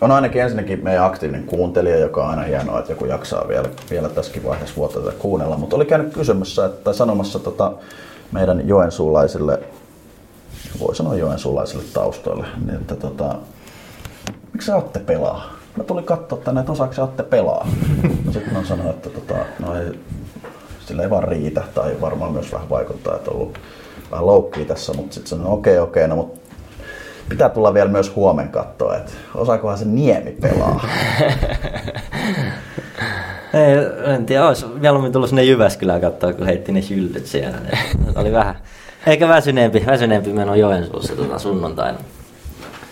on ainakin ensinnäkin meidän aktiivinen kuuntelija, joka on aina hienoa, että joku jaksaa vielä, vielä tässäkin vaiheessa vuotta tätä kuunnella. Mutta oli käynyt kysymässä, tai sanomassa tota, meidän joensuulaisille, voi sanoa joensuulaisille taustoille, niin että tota, miksi Atte pelaa? Mä tulin katsoa tänne, että osaako Atte pelaa. Sitten on sanonut, että tota, no ei, sillä ei vaan riitä, tai varmaan myös vähän vaikuttaa, että on ollut vähän loukkiä tässä, mutta sitten sanoin, okei, okay, okei, okay, no mutta pitää tulla vielä myös huomen katsoa, että osaakohan se Niemi pelaa. Ei, en tiedä, olisi mieluummin tullut sinne Jyväskylään katsoa, kun heitti ne hyllyt siellä. Ne oli vähän, eikä väsyneempi, väsyneempi meno Joensuussa tuota sunnuntaina.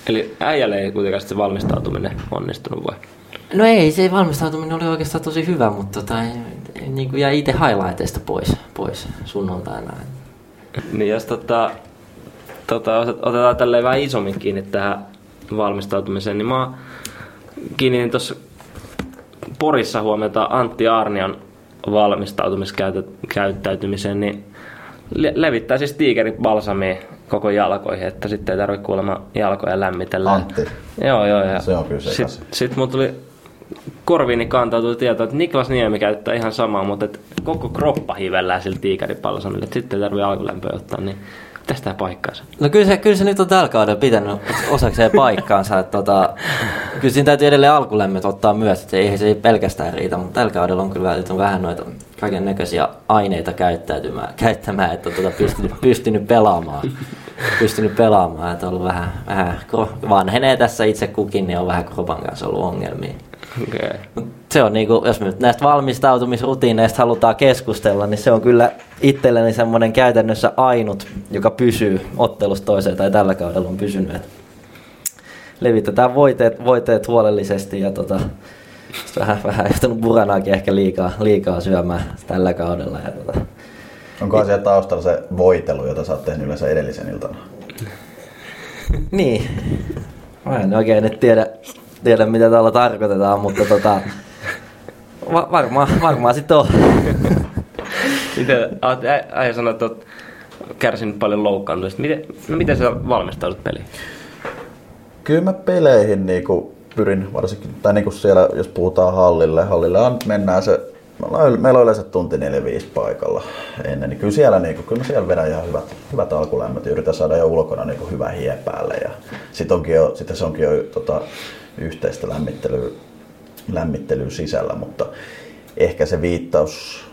Eli äijälle ei kuitenkaan se valmistautuminen onnistunut vai? No ei, se valmistautuminen oli oikeastaan tosi hyvä, mutta tota, niin kuin jäi itse highlighteista pois, pois sunnuntaina. Niin jos tota, tota, otetaan tälleen vähän isommin kiinni tähän valmistautumiseen, niin mä kiinnitin tuossa Porissa huomiota Antti Arnion valmistautumiskäyttäytymiseen, niin le- levittää siis tiikerit balsamia koko jalkoihin, että sitten ei tarvitse kuulemma jalkoja lämmitellä. Antti. Joo, joo. Ja Se on kyllä sekaisin. Sitten sit mun tuli korviini kantautui tieto, että Niklas Niemi käyttää ihan samaa, mutta että koko kroppa hivellään sillä tiikeripalsamilla, että sitten ei tarvitse alkulämpöä ottaa, niin tästä paikkaansa. No kyllä se, kyllä se nyt on tällä kaudella pitänyt osakseen paikkaansa. Että tota, kyllä siinä täytyy edelleen alkulämmöt ottaa myös, että se ei, se ei pelkästään riitä, mutta tällä kaudella on kyllä on vähän noita kaiken näköisiä aineita käyttäytymään, käyttämään, että on tota pystynyt, pystynyt pelaamaan. pystynyt pelaamaan, että on ollut vähän, vähän vanhenee tässä itse kukin, niin on vähän kropan kanssa ollut ongelmia. Okay. Se on niinku, jos me nyt näistä valmistautumisrutiineista halutaan keskustella, niin se on kyllä itselleni semmoinen käytännössä ainut, joka pysyy ottelusta toiseen tai tällä kaudella on pysynyt. Et levitetään voiteet, voiteet huolellisesti ja tota, vähän, vähän johtanut buranaakin ehkä liikaa, liikaa syömään tällä kaudella. Ja tota. Onko siellä taustalla se voitelu, jota sä oot tehnyt yleensä edellisen iltana? niin. Mä en oikein nyt tiedä, tiedä mitä täällä tarkoitetaan, mutta tota, va- varmaan, varmaan sitten on. Miten, äijä sanoi, että olet kärsinyt paljon loukkaantumista. Miten, no miten sä valmistaudut peliin? Kyllä mä peleihin niinku pyrin varsinkin, tai niinku siellä, jos puhutaan hallille, hallille mennään se, meillä on yleensä tunti 4-5 paikalla ennen, niin kyllä siellä, niinku, kyllä mä siellä vedän ihan hyvät, hyvät alkulämmöt ja yritän saada jo ulkona niinku hyvä hie päälle ja sit onkin jo, sitten se onkin jo tota, yhteistä lämmittelyä, lämmittelyä sisällä, mutta ehkä se viittaus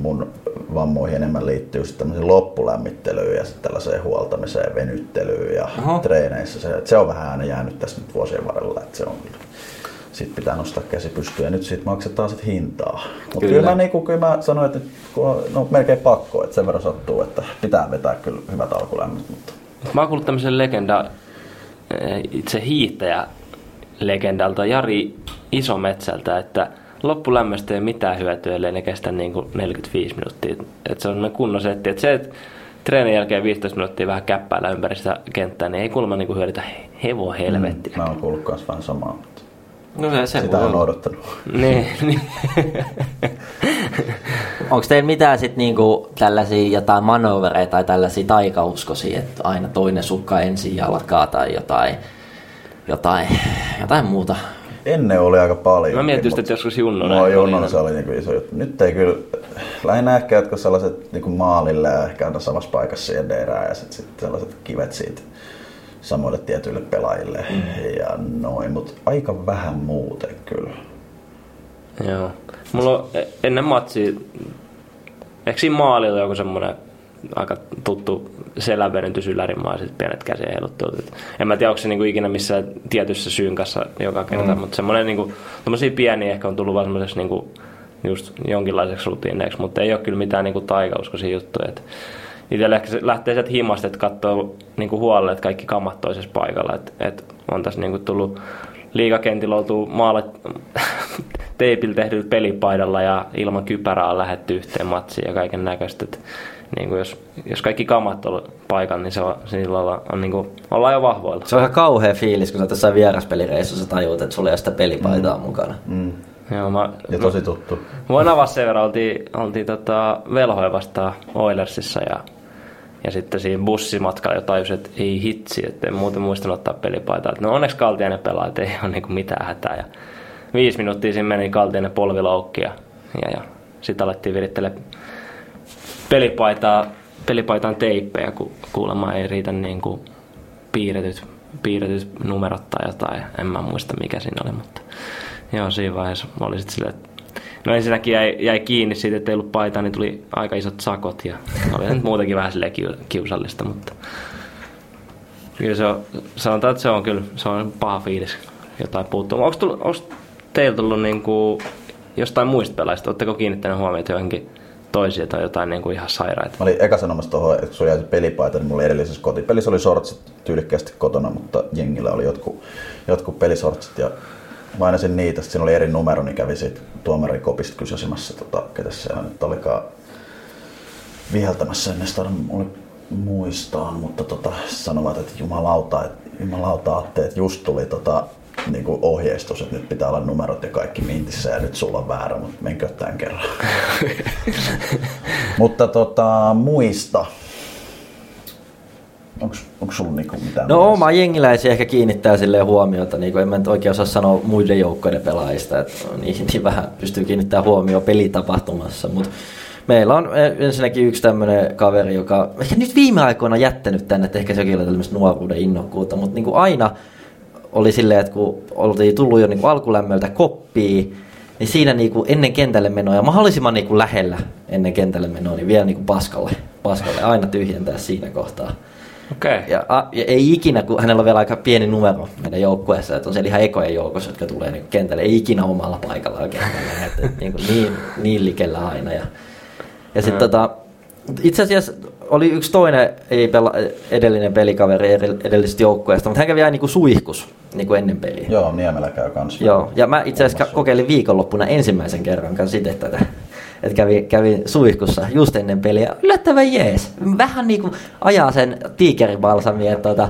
mun vammoihin enemmän liittyy sitten loppulämmittelyyn ja sitten tällaiseen huoltamiseen, venyttelyyn ja Aha. treeneissä. Se, se, on vähän aina jäänyt tässä nyt vuosien varrella, että se on sitten pitää nostaa käsi pystyyn ja nyt siitä maksetaan sitten hintaa. Mutta kyllä. Kyllä, mä, niin kyllä mä sanoin, että kun no, melkein pakko, että sen verran sattuu, että pitää vetää kyllä hyvät alkulämmöt. Mutta... Mä oon kuullut tämmöisen legenda, itse hiihtäjä legendalta Jari Isometsältä, että loppulämmöstä ei ole mitään hyötyä, ellei ne kestä niin kuin 45 minuuttia. Et se on kunnon setti. Et se, että treenin jälkeen 15 minuuttia vähän käppäillä ympäri sitä kenttää, niin ei kuulemma niin hyödytä hevo helvettiä. Mm, mä oon kuullut myös vähän samaa, mutta no, se, se sitä on odottanut. niin, niin. Onko teillä mitään sit niinku tällaisia jotain manövereitä tai tällaisia taikauskosia, että aina toinen sukka ensin jalkaa tai jotain, jotain, jotain muuta ennen oli aika paljon. Mä mietin että joskus Junnonen. No Junnonen se oli niinku iso juttu. Nyt ei kyllä, lähinnä ehkä jotkut sellaiset niinku maalille ja ehkä aina samassa paikassa siihen derää ja sitten sit sellaiset kivet siitä samoille tietyille pelaajille mm. ja noin, mutta aika vähän muuten kyllä. Joo. Mulla on e- ennen matsia, eikö siinä maalilla joku semmoinen aika tuttu selävenytys ylärimaa ja sitten pienet käsiä heiluttelut. En mä tiedä, onko se niinku ikinä missään tietyssä syynkässä joka kerta, mm. mutta semmoinen niinku, pieniä ehkä on tullut vaan semmoiseksi niinku, just jonkinlaiseksi rutiineiksi, mutta ei ole kyllä mitään niinku taikauskoisia juttuja. Et itselle ehkä se lähtee sieltä himasta, että katsoo niinku huolelle, että kaikki kamat toisessa paikalla. Et, et on tässä niinku tullut liikakentillä oltu maalle teipillä tehdyllä pelipaidalla ja ilman kypärää on lähetty yhteen matsiin ja kaiken näköistä niin kuin jos, jos kaikki kamat on paikan, niin se on, silloin on, niin kuin, ollaan jo vahvoilla. Se on ihan kauhea fiilis, kun sä tässä vieraspelireissussa tajuut, että sulla ei ole sitä pelipaitaa mm. mukana. Mm. Joo, mä, ja tosi tuttu. Voin avaa sen verran, oltiin, oltiin tota velhoja vastaan Oilersissa ja Ja sitten siinä bussimatkalla jo tajusin, että ei hitsi, että en muuten muistanut ottaa pelipaitaa. No onneksi Kaltiainen pelaa, että ei ole niinku mitään hätää. Ja viisi minuuttia siinä meni Kaltiainen polviloukki ja, ja, ja sitten alettiin virittele pelipaitaa, pelipaitaan teippejä, kun kuulemma ei riitä niin kuin piirretyt, piirretyt numerot tai jotain. En mä muista mikä siinä oli, mutta joo, siinä vaiheessa oli sitten silleen, että No ensinnäkin jäi, jäi kiinni siitä, että ei ollut paitaa, niin tuli aika isot sakot ja oli nyt muutenkin vähän silleen kiu- kiusallista, mutta kyllä se on, sanotaan, että se on kyllä se on paha fiilis jotain puuttuu. Onko, tullut, onko teillä tullut niin kuin jostain muista pelaajista, oletteko kiinnittäneet huomiota johonkin toisia tai jotain niin kuin ihan sairaita? Mä olin eka sanomassa tuohon, että sun jäi se pelipaita, niin mulla edellisessä kotipelissä oli sortsit tyylikkäästi kotona, mutta jengillä oli jotkut, jotkut pelisortsit ja mainasin niitä, sitten siinä oli eri numero, niin kävi siitä tuomarikopista kysymässä, tota, ketä se nyt olikaan viheltämässä, en edes oli muistaa, mutta tota, sanovat, että jumalauta, että jumalauta Atte, että just tuli tota, niin kuin ohjeistus, että nyt pitää olla numerot ja kaikki mintissä ja nyt sulla on väärä, mutta menkö tämän kerran. mutta tota, muista. Onko sulla niinku mitään? No oma jengiläisiä ehkä kiinnittää sille huomiota, niin en mä nyt oikein osaa sanoa muiden joukkoiden pelaajista, että niin, niin vähän pystyy kiinnittämään huomioon pelitapahtumassa, mutta meillä on ensinnäkin yksi tämmöinen kaveri, joka ehkä nyt viime aikoina jättänyt tänne, että ehkä sekin oli tämmöistä nuoruuden innokkuutta, mutta niin kuin aina oli silleen, että kun oltiin tullut jo niin kuin alkulämmöltä koppiin, niin siinä niin kuin ennen kentälle menoa ja mahdollisimman niin kuin lähellä ennen kentälle menoa, niin vielä niin kuin paskalle, paskalle aina tyhjentää siinä kohtaa. Okay. Ja, a, ja, ei ikinä, kun hänellä on vielä aika pieni numero meidän joukkueessa, että on siellä ihan ekojen joukossa, jotka tulee niin kentälle, ei ikinä omalla paikalla kentällä, että niin, kuin niin, niin likellä aina. Ja, ja sitten tota, itse asiassa oli yksi toinen ei pela, edellinen pelikaveri edellisestä joukkueesta, mutta hän kävi aina niin kuin suihkus niin kuin ennen peliä. Joo, Niemelä käy kanssa. Joo, ja mä itse asiassa kokeilin viikonloppuna ensimmäisen kerran kanssa itse tätä että kävi, kävi suihkussa just ennen peliä. Yllättävän jees. Vähän niin kuin ajaa sen tiikeribalsamia, että tota,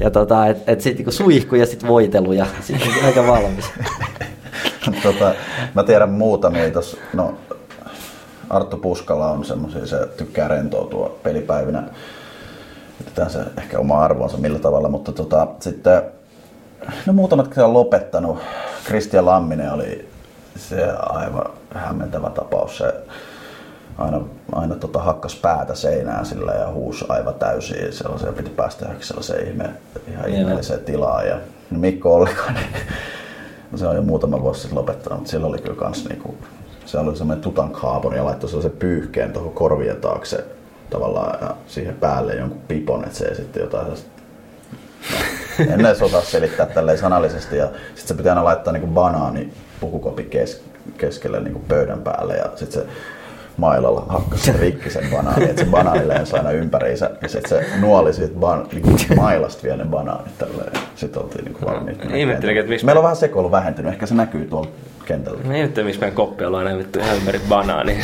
ja tota, et, et sitten niinku suihku ja sitten voitelu ja sitten aika valmis. tota, mä tiedän muutamia tos, no Arttu Puskala on semmoisia, se tykkää rentoutua pelipäivinä. Jätetään se ehkä oma arvonsa millä tavalla, mutta tota, sitten no muutamat, jotka on lopettanut. Kristian Lamminen oli se aivan hämmentävä tapaus. Se aina, aina tota hakkas päätä seinään sillä ja huusi aivan täysin. Sellaisia piti päästä johonkin sellaiseen ihme, ihan ihmeelliseen tilaan. Ja Mikko Ollikainen, no se on jo muutama vuosi sitten lopettanut, mutta sillä oli kyllä kans niinku, se oli semmoinen Tutankhamon ja laittoi sellaisen pyyhkeen tuohon korvien taakse tavallaan ja siihen päälle jonkun pipon, että se ei sitten jotain No, en edes osaa selittää tälleen sanallisesti ja sitten se pitää aina laittaa niinku banaani pukukopi kes, keskelle niin kuin pöydän päälle ja sitten se mailalla hakkasi rikki sen banaani, että se banaani lensi aina ympäriinsä ja sitten se nuoli siitä ban, niin kuin mailasta vielä ne banaanit tälleen. Sitten oltiin niin valmiit. Ihmettelin, että Meillä on vähän sekoilu vähentynyt, ehkä se näkyy tuolla kentällä. Mä ihmettelin, miksi meidän koppi on aina vittu ihan ympäri banaani.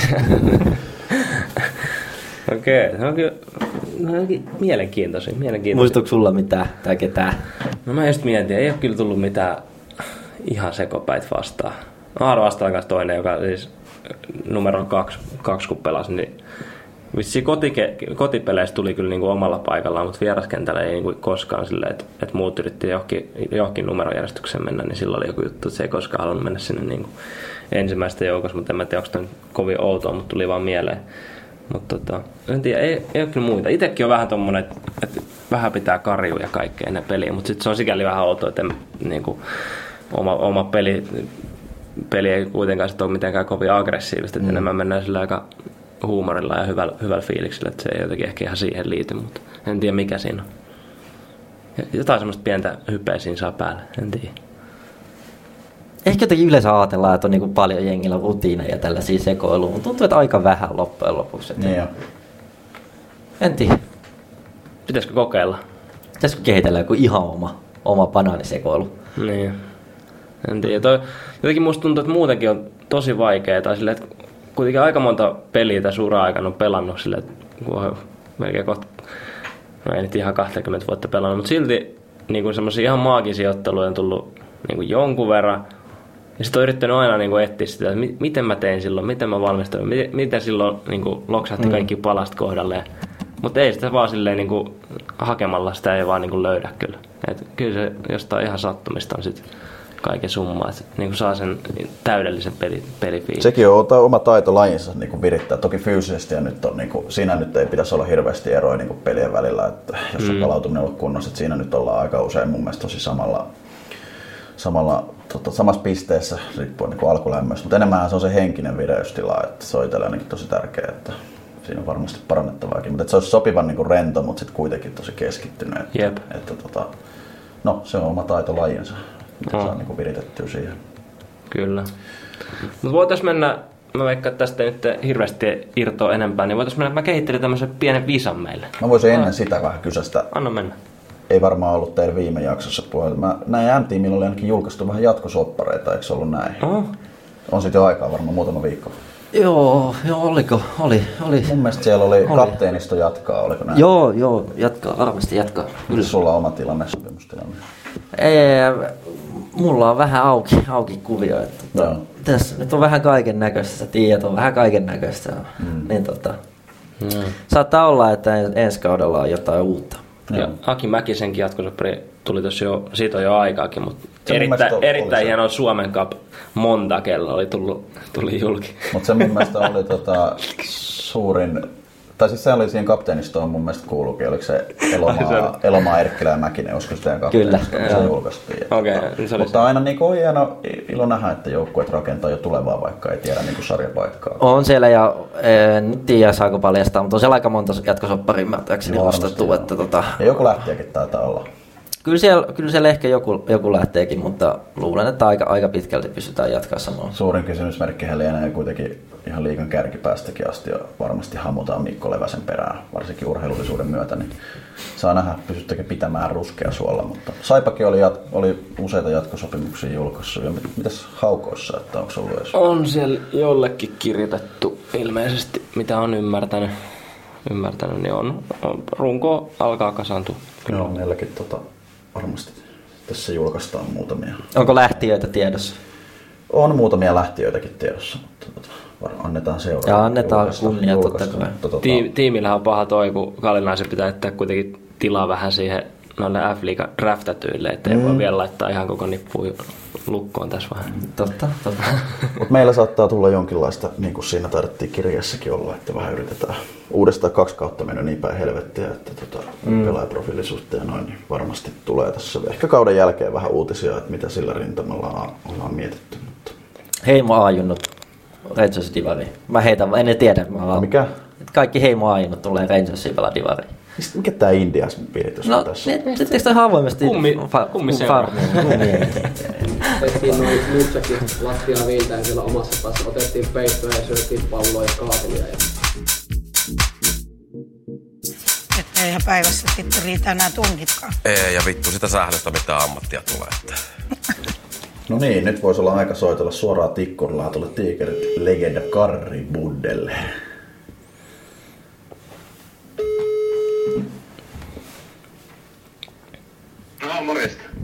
Okei, okay. no kyllä no, mielenkiintoisia, mielenkiintoisia. Muistuuko sulla mitään tai ketään? No mä just mietin, ei ole kyllä tullut mitään ihan sekopäit vastaan. Aaro vastaan kanssa toinen, joka siis numero kaksi, kaksi kun pelasi, niin Vissi kotike, kotipeleissä tuli kyllä niin kuin omalla paikallaan, mutta vieraskentällä ei niin kuin koskaan silleen, että, että muut yritti johonkin, johonkin numerojärjestykseen mennä, niin silloin oli joku juttu, että se ei koskaan halunnut mennä sinne niin ensimmäistä joukossa, mutta en mä tiedä, onko kovin outoa, mutta tuli vaan mieleen. Mutta tota, en tiedä, ei, ei ole kyllä muita. Itekin on vähän tommonen, että, että vähän pitää karjua ja kaikkea ennen peliä, mutta sitten se on sikäli vähän outoa, että en, niin oma, oma peli, peli ei kuitenkaan ole mitenkään kovin aggressiivista, että mm. enemmän mennään sillä aika huumorilla ja hyvällä, hyvällä fiiliksellä, että se ei jotenkin ehkä ihan siihen liity, mutta en tiedä mikä siinä on. Jotain semmoista pientä hypeä siinä saa päälle, en tiedä. Ehkä jotenkin yleensä ajatellaan, että on niin paljon jengillä rutiineja tällaisia sekoiluja, mutta tuntuu, että aika vähän loppujen lopuksi. Että... Niin En tiedä. Pitäisikö kokeilla? Pitäisikö kehitellä joku ihan oma, oma banaanisekoilu? Niin. En tiedä. Toi, jotenkin musta tuntuu, että muutenkin on tosi vaikeaa. Tai sille, että kuitenkin aika monta peliä tässä ura-aikana on pelannut sille, että on melkein kohta, no ei nyt ihan 20 vuotta pelannut, mutta silti niin kuin semmoisia ihan maagisia otteluja on tullut niin kuin jonkun verran. Ja sitten on yrittänyt aina niin kuin etsiä sitä, että miten mä tein silloin, miten mä valmistuin, miten, miten silloin niin kuin loksahti mm. kaikki palast kohdalle. Mutta ei sitä vaan silleen niinku, hakemalla sitä ei vaan niinku löydä kyllä. Et kyllä se jostain ihan sattumista on sitten kaiken summa, että niinku saa sen täydellisen peli, pelifiilin. Sekin on oma taito lajinsa niin kuin virittää. Toki fyysisesti ja nyt on, niin kuin, siinä nyt ei pitäisi olla hirveästi eroja niin kuin pelien välillä, että jos on Mm. palautuminen ollut kunnossa, että siinä nyt ollaan aika usein mun mielestä tosi samalla, samalla tota, samassa pisteessä riippuen niin kuin alkulämmöstä, mutta enemmän se on se henkinen vireystila, että se on itselle ainakin tosi tärkeä, että siinä on varmasti parannettavaakin, mutta että se olisi sopivan niin kuin rento, mutta sitten kuitenkin tosi keskittynyt, että, Jep. että tota, no se on oma taito On. saa niin viritettyä siihen. Kyllä. Mutta voitaisiin mennä, mä että tästä nyt hirveästi irtoa enempää, niin voitaisiin mennä, mä kehittelin tämmöisen pienen visan meille. Mä voisin ennen sitä vähän kysästä Anna mennä. ei varmaan ollut teillä viime jaksossa puolella. Mä näin M-tiimillä oli ainakin julkaistu vähän jatkosoppareita, eikö se ollut näin? Oh. On sitten jo aikaa varmaan muutama viikko. Joo, joo, oliko? Oli, oli. Mun mielestä siellä oli, Oli. kapteenisto jatkaa, oliko näin? Joo, joo, jatkaa, varmasti jatkaa. Kyllä sulla on oma tilanne, sopimustilanne. Ei, mulla on vähän auki, auki kuvio. Että, tota, Joo. tässä nyt on vähän kaiken näköistä, sä tiedät, on vähän kaiken näköistä. Mm. Niin tota, saattaa olla, että en- ensi kaudella on jotain uutta. Ja Aki Mäkisenkin jatkosoppari tuli tuossa jo, siitä on jo aikaakin, mutta Se erittäin, erittäin hieno Suomen Cup monta kello oli tullut, tuli julki. Mutta se mun mielestä oli tota, suurin, tai siis se oli siihen kapteenistoon mun mielestä kuuluukin, oliko se Elomaa, Elomaa Erkkilä ja Mäkinen, olisiko se teidän kapteenisto, Kyllä, kun se julkaistiin. Että Okei, tota, niin se oli mutta aina niin on hieno ilo nähdä, että joukkueet rakentaa jo tulevaa, vaikka ei tiedä niin sarjapaikkaa. On siellä ja en nyt tiedä saako paljastaa, mutta on siellä aika monta jatkosopparia ymmärtääkseni Joo, ostettu. Että tota, Ja joku lähtiäkin taitaa olla. Kyllä, siellä, kyllä siellä ehkä joku, joku lähteekin, mutta luulen, että aika, aika pitkälti pystytään jatkaa samalla. Suurin kysymysmerkki lienee kuitenkin ihan liikan kärkipäästäkin asti ja varmasti hamutaan Mikko Leväsen perään, varsinkin urheilullisuuden myötä, niin saa nähdä, pystyttekö pitämään ruskea suolla, mutta Saipakin oli, jat- oli useita jatkosopimuksia julkaissut ja mit- mitäs haukoissa, että onko ollut edes? On siellä jollekin kirjoitettu ilmeisesti, mitä on ymmärtänyt, ymmärtänyt niin on, on runko alkaa kasaantua. Joo, meilläkin tota, varmasti tässä julkaistaan muutamia. Onko lähtiöitä tiedossa? On muutamia lähtiöitäkin tiedossa, mutta tota, var- annetaan seuraa. Ja annetaan julkaista- kunnia totta kai. tota, tiimillähän on paha toi, kun Kallinaisen pitää jättää kuitenkin tilaa vähän siihen noille f liiga draftatyille, ettei mm. voi vielä laittaa ihan koko nippu lukkoon tässä vähän. Totta, totta. Mutta meillä saattaa tulla jonkinlaista, niin kuin siinä taidettiin kirjassakin olla, että vähän yritetään uudestaan kaksi kautta mennä niin päin helvettiä, että tota, mm. pelaajaprofiilin suhteen noin, niin varmasti tulee tässä ehkä kauden jälkeen vähän uutisia, että mitä sillä rintamalla on- ollaan mietitty. Mutta Heimo Aajunnut Rangers Divari. Mä heitän, en tiedä. Mä mikä, kaikki Heimo Aajunnut tulee Rangersiin pelaa Divari. Mist- mikä tämä Indias viritys No, on tässä? tietysti toi avoimesti Kummi- fa- kummiin. Tehtiin noin nytsäkin lattia viiltään siellä omassa päässä. Otettiin peittoja ja syötiin palloa ja kaatelia. Ja Että eihän päivässä sitten riitä enää tunnitkaan. Ei, ja vittu sitä sählöstä mitä ammattia tulee. Että. No niin, nyt voisi olla aika soitella suoraan Tikkurilaa tuolle Tiikerit legenda Karri Buddelle.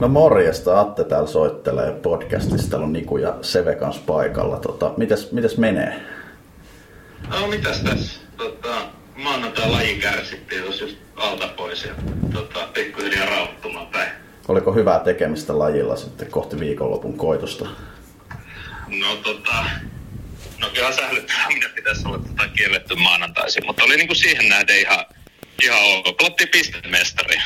No morjesta, Atte täällä soittelee podcastista. Täällä on Niku ja Seve kanssa paikalla. Tota, mites, mites menee? No mitäs tässä? Tota, maanantai laji kärsittiin tuossa just alta pois ja tota, pikkuhiljaa rauhoittumaan päin. Oliko hyvää tekemistä lajilla sitten kohti viikonlopun koitosta? No tota, no kyllä sählyttäminen pitäisi olla tota kielletty maanantaisin, mutta oli niinku siihen nähden ihan, ihan ok. Pelattiin pistemestari.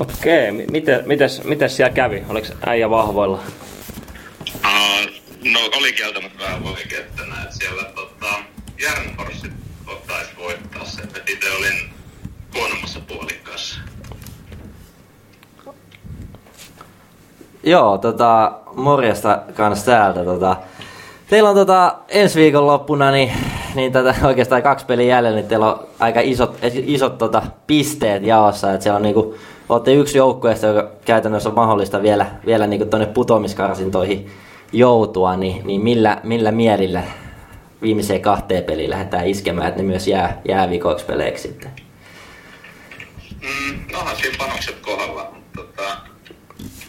Okei, mi- miten, mites, mites siellä kävi? Oliko äijä vahvoilla? Uh, no oli kieltämättä vähän vaikeutena, että siellä tota, Järnforsit ottaisi voittaa sen. Et itse olin huonommassa puolikkaassa. Joo, tota, morjesta kanssa täältä. Tota. Teillä on tota, ensi viikon loppuna niin, niin tätä, oikeastaan kaksi peliä jäljellä, niin teillä on aika isot, isot tota, pisteet jaossa. Et siellä on niinku, olette yksi joukkueesta, joka käytännössä on mahdollista vielä, vielä niinku tuonne putoamiskarsintoihin joutua, niin, niin millä, millä mielillä viimeiseen kahteen peliin lähdetään iskemään, että ne myös jää, jää viikoiksi peleiksi sitten? Mm, onhan siinä panokset kohdalla, mutta tota,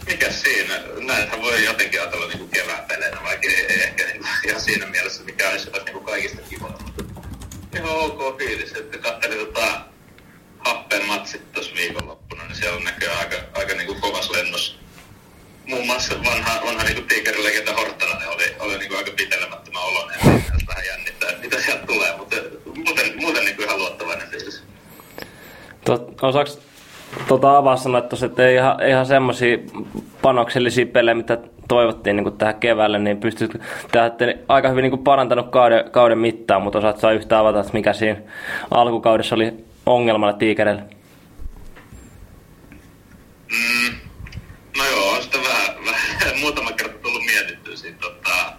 mikä siinä? Näinhän voi jotenkin ajatella niin kevään peleinä, vaikka ei, ehkä niin kuin, ihan siinä mielessä, mikä olisi jotain niin kaikista kivaa. Ihan ok fiilis, että katselin tota happeen matsit tuossa viikonloppuna, niin siellä on näköjään aika, aika niin kuin kovas lennos. Muun muassa vanha, vanha niin kuin tiikerilegenda Horttananen oli, oli niin kuin aika pitelemättömän oloinen, jos vähän jännittää, että mitä sieltä tulee, mutta muuten, muuten niin ihan luottavainen fiilis. Tot, tota avaa sanoa että ei ihan, ihan semmoisia panoksellisia pelejä, mitä toivottiin niin tähän keväälle, niin pystyt tähän aika hyvin niin parantanut kauden, kauden mittaan, mutta osaat saa yhtä avata, että mikä siinä alkukaudessa oli ongelmalla tiikereille? Mm, no joo, on sitä vähän, vähän muutama kerta tullut mietittyä siitä tota,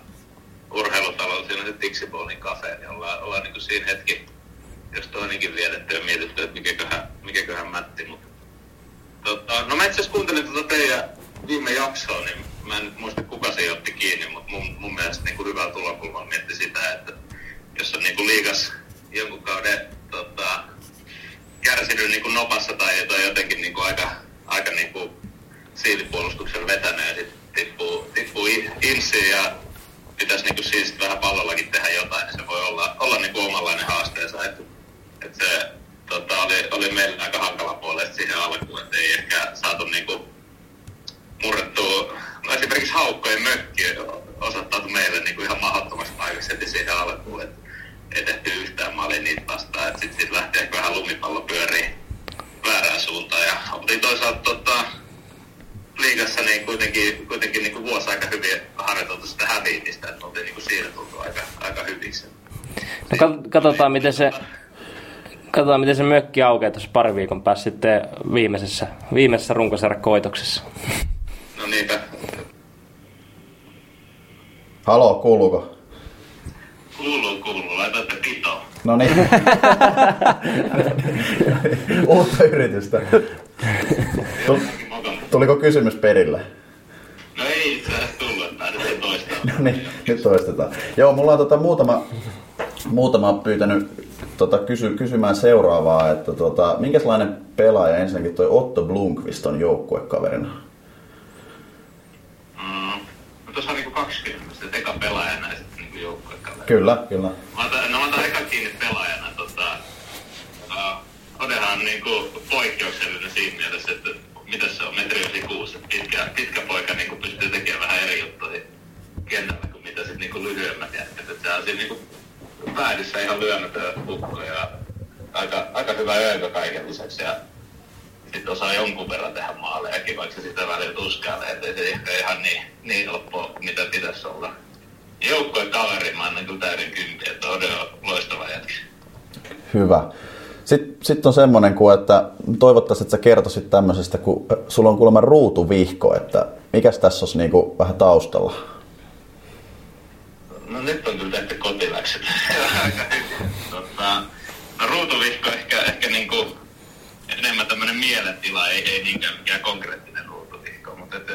urheilutalolla, siinä on se Tixibolin kafe, niin ollaan, ollaan niin siinä hetki, jos toinenkin vietetty ja mietitty, että mikäköhän, mikäköhän mätti, mutta tota, no mä itse kuuntelin tuota teidän viime jaksoa, niin mä en muista kuka se otti kiinni, mutta mun, mun mielestä niin kuin hyvällä tulokulmalla mietti sitä, että jos on niin kuin liikas jonkun kauden tota, kärsinyt niin kuin nopassa tai, tai jotenkin niin kuin aika, aika niin kuin siilipuolustuksen vetänyt ja sitten tippuu, tippuu insiin ja pitäisi niin kuin siis vähän pallollakin tehdä jotain, niin se voi olla, olla niin kuin omanlainen haasteensa. Että, että se tota, oli, oli meillä aika hankala puolesta siihen alkuun, että ei ehkä saatu niin kuin murrettua, no esimerkiksi haukkojen mökki osoittautui meille niin kuin ihan mahdottomasti paikaksi heti siihen alkuun, että ei tehty yhtään maalia niitä vastaan, että sitten sit lähti ehkä vähän lumipallo pyörii väärään suuntaan ja oltiin toisaalta tota, liigassa niin kuitenkin, kuitenkin niin kuin vuosi aika hyvin harjoiteltu sitä häviämistä, että oltiin niin kuin siinä tultu aika, aika hyviksi. No katsotaan miten se, katsotaan miten se mökki aukeaa tuossa pari viikon päässä sitten viimeisessä, viimeisessä runkosarjakoitoksessa. No niinpä. Halo, kuuluuko? Kuuluu, kuuluu. Laitatte pitoa. No niin. Uutta yritystä. Tuliko kysymys perille? No ei itse asiassa tullut, mä nyt toistaa. No niin, nyt toistetaan. Joo, mulla on tota muutama, muutama pyytänyt tota, kysy, kysymään seuraavaa, että tota, minkälainen pelaaja ensinnäkin toi Otto Blomqvist on joukkuekaverina? Mm, no tuossa on niinku 20, että eka pelaajana ja sitten niinku joukkuekaverina. Kyllä, kyllä. Mä otan, no mä otan eka kiinni pelaajana. Tota, uh, Odehan on niinku poikkeuksellinen siinä mielessä, että mitä se on, metri 96, että pitkä, pitkä poika niinku pystyy tekemään vähän eri juttuja kentällä kuin mitä sitten niinku lyhyemmät jätkät. Että se on siinä niinku päädyssä ihan lyömätön ukko ja aika, aika hyvä öökö kaiken lisäksi. Ja sitten osaa jonkun verran tehdä maalejakin, vaikka sitä välillä tuskailee, että ei se ehkä ihan niin, niin helppo, mitä pitäisi olla. Joukkojen kaveri, mä annan kyllä täyden kympi, että on loistava jätkä. Hyvä. Sitten sit on semmoinen, kuin, että toivottaisin, että sä kertoisit tämmöisestä, kun sulla on kuulemma ruutuvihko, että mikäs tässä olisi niinku vähän taustalla? No nyt on kyllä tehty kotiläkset. tota, no ruutuvihko ehkä, ehkä niinku enemmän tämmöinen mielentila, ei, ei niinkään mikään konkreettinen ruutuvihko, mutta että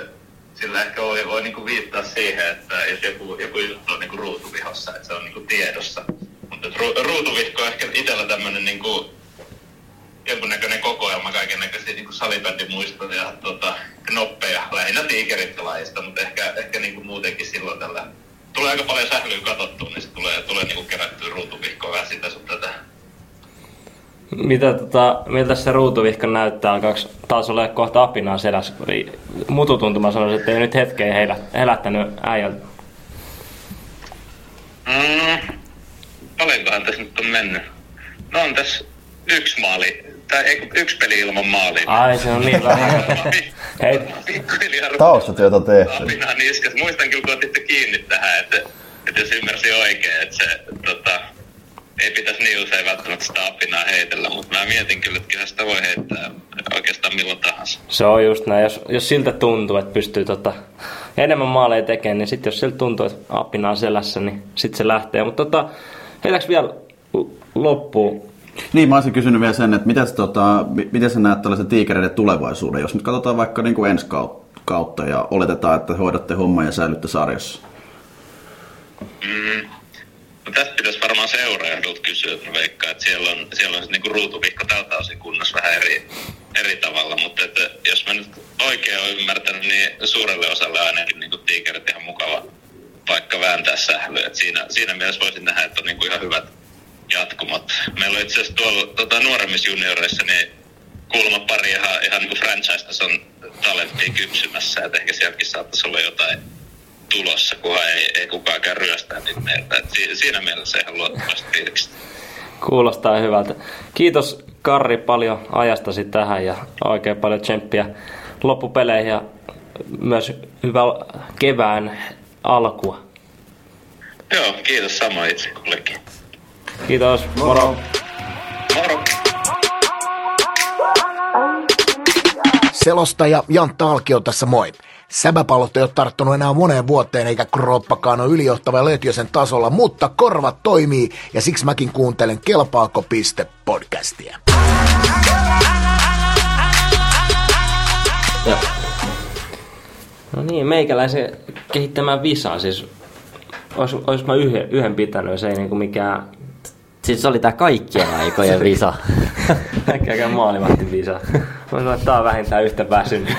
sillä ehkä voi, voi niinku viittaa siihen, että jos joku, joku juttu on niinku ruutuvihossa, että se on niinku tiedossa. Mutta ru, ruutuvihko on ehkä itsellä tämmöinen niinku jonkunnäköinen kokoelma kaiken näköisiä niin salibändimuistoja ja tota, knoppeja, lähinnä tiikerit-lajista, mutta ehkä, ehkä niin kuin muutenkin silloin tällä tulee aika paljon sählyä katsottua, niin se tulee, tulee niin kuin kerättyä ruutuvihkoa vähän sitä sun tätä. Mitä, tota, miltä se ruutuvihko näyttää? Alkaako taas ole kohta apinaa selässä? Mututuntuma sanoisi, että ei nyt hetkeen heilä, helättänyt äijältä. Mm, paljonkohan tässä nyt on mennyt? No on tässä yksi maali, tai ei, yksi peli ilman maalia. Ai se on niin vähän. Hei. Taustatyötä tehty. Apinaa niskas. Muistan kyllä, kun otitte kiinni tähän, että, että jos ymmärsin oikein, että se tota, ei pitäisi niin usein välttämättä sitä apinaa heitellä, mutta mä mietin kyllä, että kyllä sitä voi heittää oikeastaan milloin tahansa. Se on just näin. Jos, jos siltä tuntuu, että pystyy tota, enemmän maaleja tekemään, niin sitten jos siltä tuntuu, että apinaa selässä, niin sitten se lähtee. Mutta tota, heitäks vielä loppuun niin, mä olisin kysynyt vielä sen, että miten, tota, miten sä näet tällaisen tiikereiden tulevaisuuden, jos nyt katsotaan vaikka niin kuin ensi kautta ja oletetaan, että hoidatte homman ja säilytte sarjassa? Mm. No tästä pitäisi varmaan seuraajalta kysyä, että veikkaan, että siellä on, siellä on niin kuin ruutuvihko tältä osin kunnossa vähän eri, eri tavalla, mutta että jos mä nyt oikein olen ymmärtänyt, niin suurelle osalle ainakin niin kuin tiikerit ihan mukava paikka vääntää sählyä. Siinä, siinä mielessä voisin nähdä, että on niin kuin ihan hyvät jatkumat. Meillä on itse asiassa tuolla tota, nuoremmissa junioreissa niin kuulemma pari ihan, ihan niin franchise-tason talenttia kypsymässä, että ehkä sielläkin saattaisi olla jotain tulossa, kunhan ei, ei kukaan käy ryöstää niitä meiltä. Et si, siinä mielessä ihan luottavasti fiilikset. Kuulostaa hyvältä. Kiitos Karri paljon ajastasi tähän ja oikein paljon tsemppiä loppupeleihin ja myös hyvää kevään alkua. Joo, kiitos sama itse kullekin. Kiitos, moro. Moro. Selostaja Jantta Alkio tässä moi. Säbäpallot ei ole tarttunut enää moneen vuoteen eikä kroppakaan ole ylijohtava Lötjösen tasolla, mutta korvat toimii ja siksi mäkin kuuntelen Kelpaako piste podcastia. No niin, meikäläisen kehittämään visaa, siis ois, ois mä yhden, yhden pitänyt, se ei niinku mikään... Siis se oli tää kaikkien aikojen visa. Äkkiäkään maalivahti visa. Mä sanoin, että tää on vähintään yhtä väsynyt.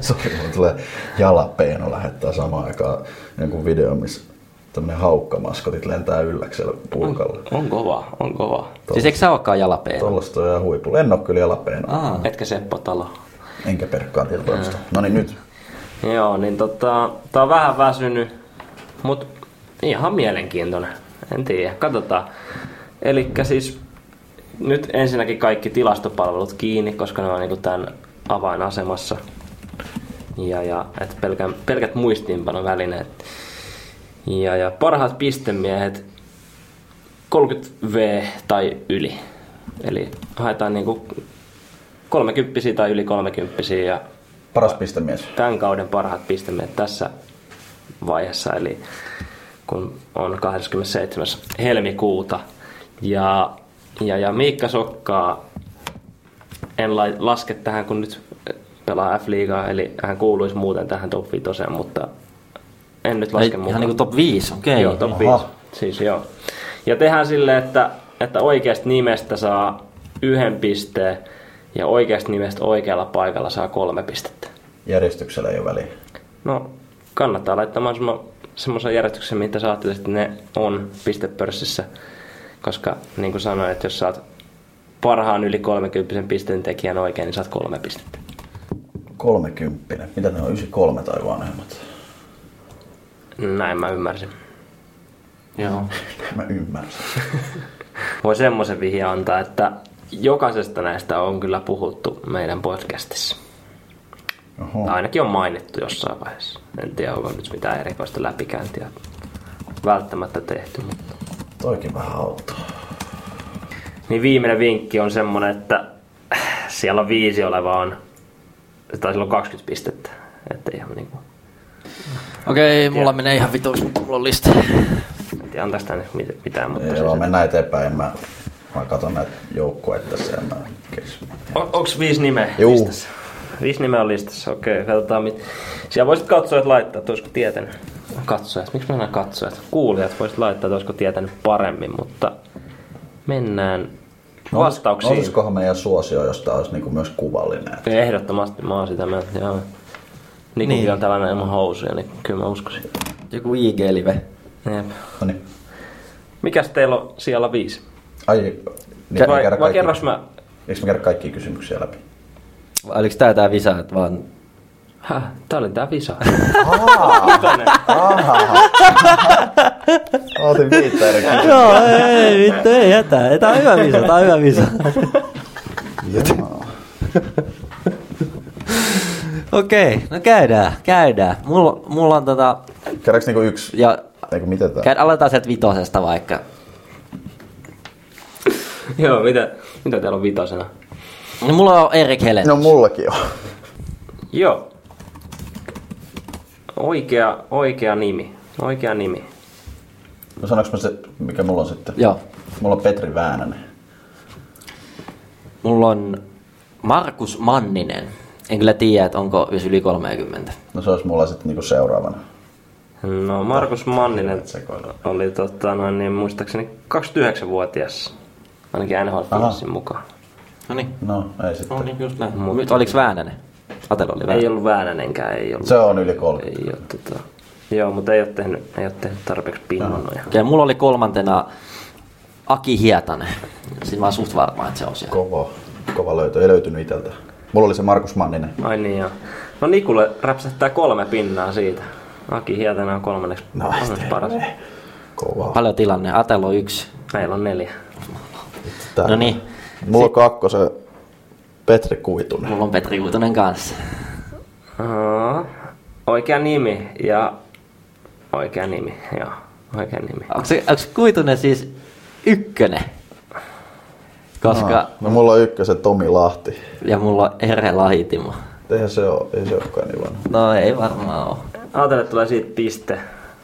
Sori, mulla tulee jalapeeno lähettää samaan aikaan jonkun video, missä tämmönen haukkamaskotit lentää ylläksellä pulkalla. On, on kova, on kova. Siis eikö sä ookaan jalapeeno? Tollasta on ihan huipulla. En oo kyllä jalapeeno. Aa. Etkä Seppo Talo. Enkä perkkaan tietotoimista. No niin nyt. Joo, niin tota, tää on vähän väsynyt, mut ihan mielenkiintoinen. En tiedä, katsotaan. Eli siis nyt ensinnäkin kaikki tilastopalvelut kiinni, koska ne on niinku tämän avainasemassa. Ja, ja et pelkän, pelkät muistiinpanovälineet. Ja, ja parhaat pistemiehet 30V tai yli. Eli haetaan niinku 30 tai yli 30 ja Paras pistemies. tämän kauden parhaat pistemiehet tässä vaiheessa, eli kun on 27. helmikuuta. Ja, ja, ja Miikka Sokkaa en la- laske tähän, kun nyt pelaa F-liigaa, eli hän kuuluisi muuten tähän top 5, mutta en nyt laske Ei, mukaan. ihan niinku top 5, okei. Joo, top Aha. 5. Siis joo. Ja tehdään silleen, että, että oikeasta nimestä saa yhden pisteen ja oikeasta nimestä oikealla paikalla saa kolme pistettä. Järjestyksellä ei ole väliä. No, kannattaa laittaa mahdollisimman semmoisen järjestyksen, mitä sä ajattelet, että ne on pistepörssissä. Koska niin kuin sanoin, että jos saat parhaan yli 30 pisteen tekijän oikein, niin saat kolme pistettä. 30. Mitä ne on? 93 tai vanhemmat? Näin mä ymmärsin. Joo. Mä ymmärsin. Voi semmoisen vihje antaa, että jokaisesta näistä on kyllä puhuttu meidän podcastissa. Oho. Tai ainakin on mainittu jossain vaiheessa. En tiedä, onko nyt mitään erikoista läpikäyntiä välttämättä tehty. Mutta... Toikin vähän auttaa. Niin viimeinen vinkki on semmonen, että siellä on viisi oleva on, tai sillä on 20 pistettä. Että ihan niinku, Okei, mulla menee ihan vituiksi, mutta mulla on lista. en tiedä nyt mit- mitään, mutta Ei vaan mennään eteenpäin. Mä, mä katson näitä joukkueita tässä ja mä kes... on, onks viisi nimeä Juu. listassa? Viisi nimeä on listassa, okei. Katsotaan mit... Siellä voisit katsojat laittaa, että olisiko tietänyt. Katsojat, miksi mennään katsojat? Kuulijat voisit laittaa, että olisiko tietänyt paremmin, mutta mennään vastauksiin. Olisikohan meidän suosio, jos tää olisi niinku myös kuvallinen? Ehdottomasti mä oon sitä mieltä, joo. Nikukin Niin. on tällainen ilman housuja, niin kyllä mä uskoisin. Joku IG-live. Jep. No niin. Mikäs teillä on siellä viisi? Ai, niin Vai- vai, vai kaikki, kerros mä- Eikö me käydä kaikkia kysymyksiä läpi? Vai Oliko tää tää visa, että vaan... Häh? Tää oli tää visa. Otin viittä eri Joo, ei vittu, ei jätä. Tää on hyvä visa, tää on hyvä visa. Okei, no käydään, käydään. Mulla, mulla on tota... Käydäänkö niinku yksi? Ja Eikö miten tää? käy, aletaan sieltä vitosesta vaikka. Joo, mitä, mitä täällä on vitosena? No, mulla on Erik Helen. No mullakin on. Joo. Oikea, oikea nimi. Oikea nimi. No sanoinko mä se, mikä mulla on sitten? Joo. Mulla on Petri Väänänen. Mulla on Markus Manninen. En kyllä tiedä, että onko jos yli 30. No se olisi mulla sitten niinku seuraavana. No Markus Manninen oli tota, noin, niin muistaakseni 29-vuotias. Ainakin NHL mukaan. No niin. No, ei sitten. No niin, just näin. Mutta oliko Väänänen? Atelo oli Ei Väänänen. ollut Väänänenkään, ei ollut. Se on yli 30. Ei ole, tota, joo, mutta ei ole tehnyt, ei ole tehnyt tarpeeksi pinnoja. Ja mulla oli kolmantena Aki Hietanen. Siinä mä oon suht varma, että se on siellä. Kova, kova löytö. Ei löytynyt iteltä. Mulla oli se Markus Manninen. Ai niin joo. No Nikulle räpsähtää kolme pinnaa siitä. Aki Hietanen on kolmanneksi, No, kolmanneksi paras. Kova. Paljon tilanne. Atelo on yksi. Meillä on neljä. Tää. No niin. Mulla on kakkosen Petri Kuitunen. Mulla on Petri Kuitunen kanssa. Aa, oikea nimi ja oikea nimi, joo. Oikea nimi. Onko se, onko Kuitunen siis ykkönen? Koska... No, no mulla on ykkösen Tomi Lahti. Ja mulla on Ere Lahitimo. Eihän se ole, ei se olekaan niin vanha. No ei varmaan ole. Ajatellen, että tulee siitä piste.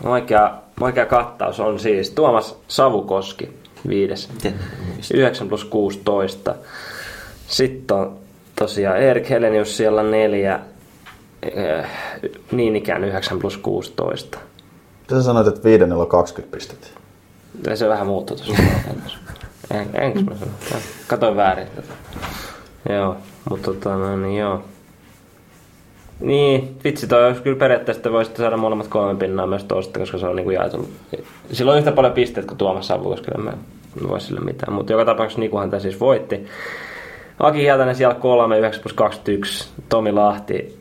Oikea, oikea kattaus on siis Tuomas Savukoski, viides. Miten? 9 plus 16. Sitten on tosiaan Erik Helenius siellä neljä. eh, Niin ikään 9 plus 16. Mitä sä sanoit, että viidennellä on 20 pistettä? Ja se vähän muuttui tuossa. en, enkö mä sanon? Katoin väärin. Joo, mutta tota, no, niin joo. Niin, vitsi toi olisi kyllä periaatteessa, että voisitte saada molemmat kolme pinnaa myös toista, koska se on niinku jaettu. Sillä on yhtä paljon pisteet kuin Tuomas Savu, koska en mä en voi sille mitään. Mutta joka tapauksessa Nikuhan tämä siis voitti. Aki Hietanen siellä 3, 9 plus 21. Tomi Lahti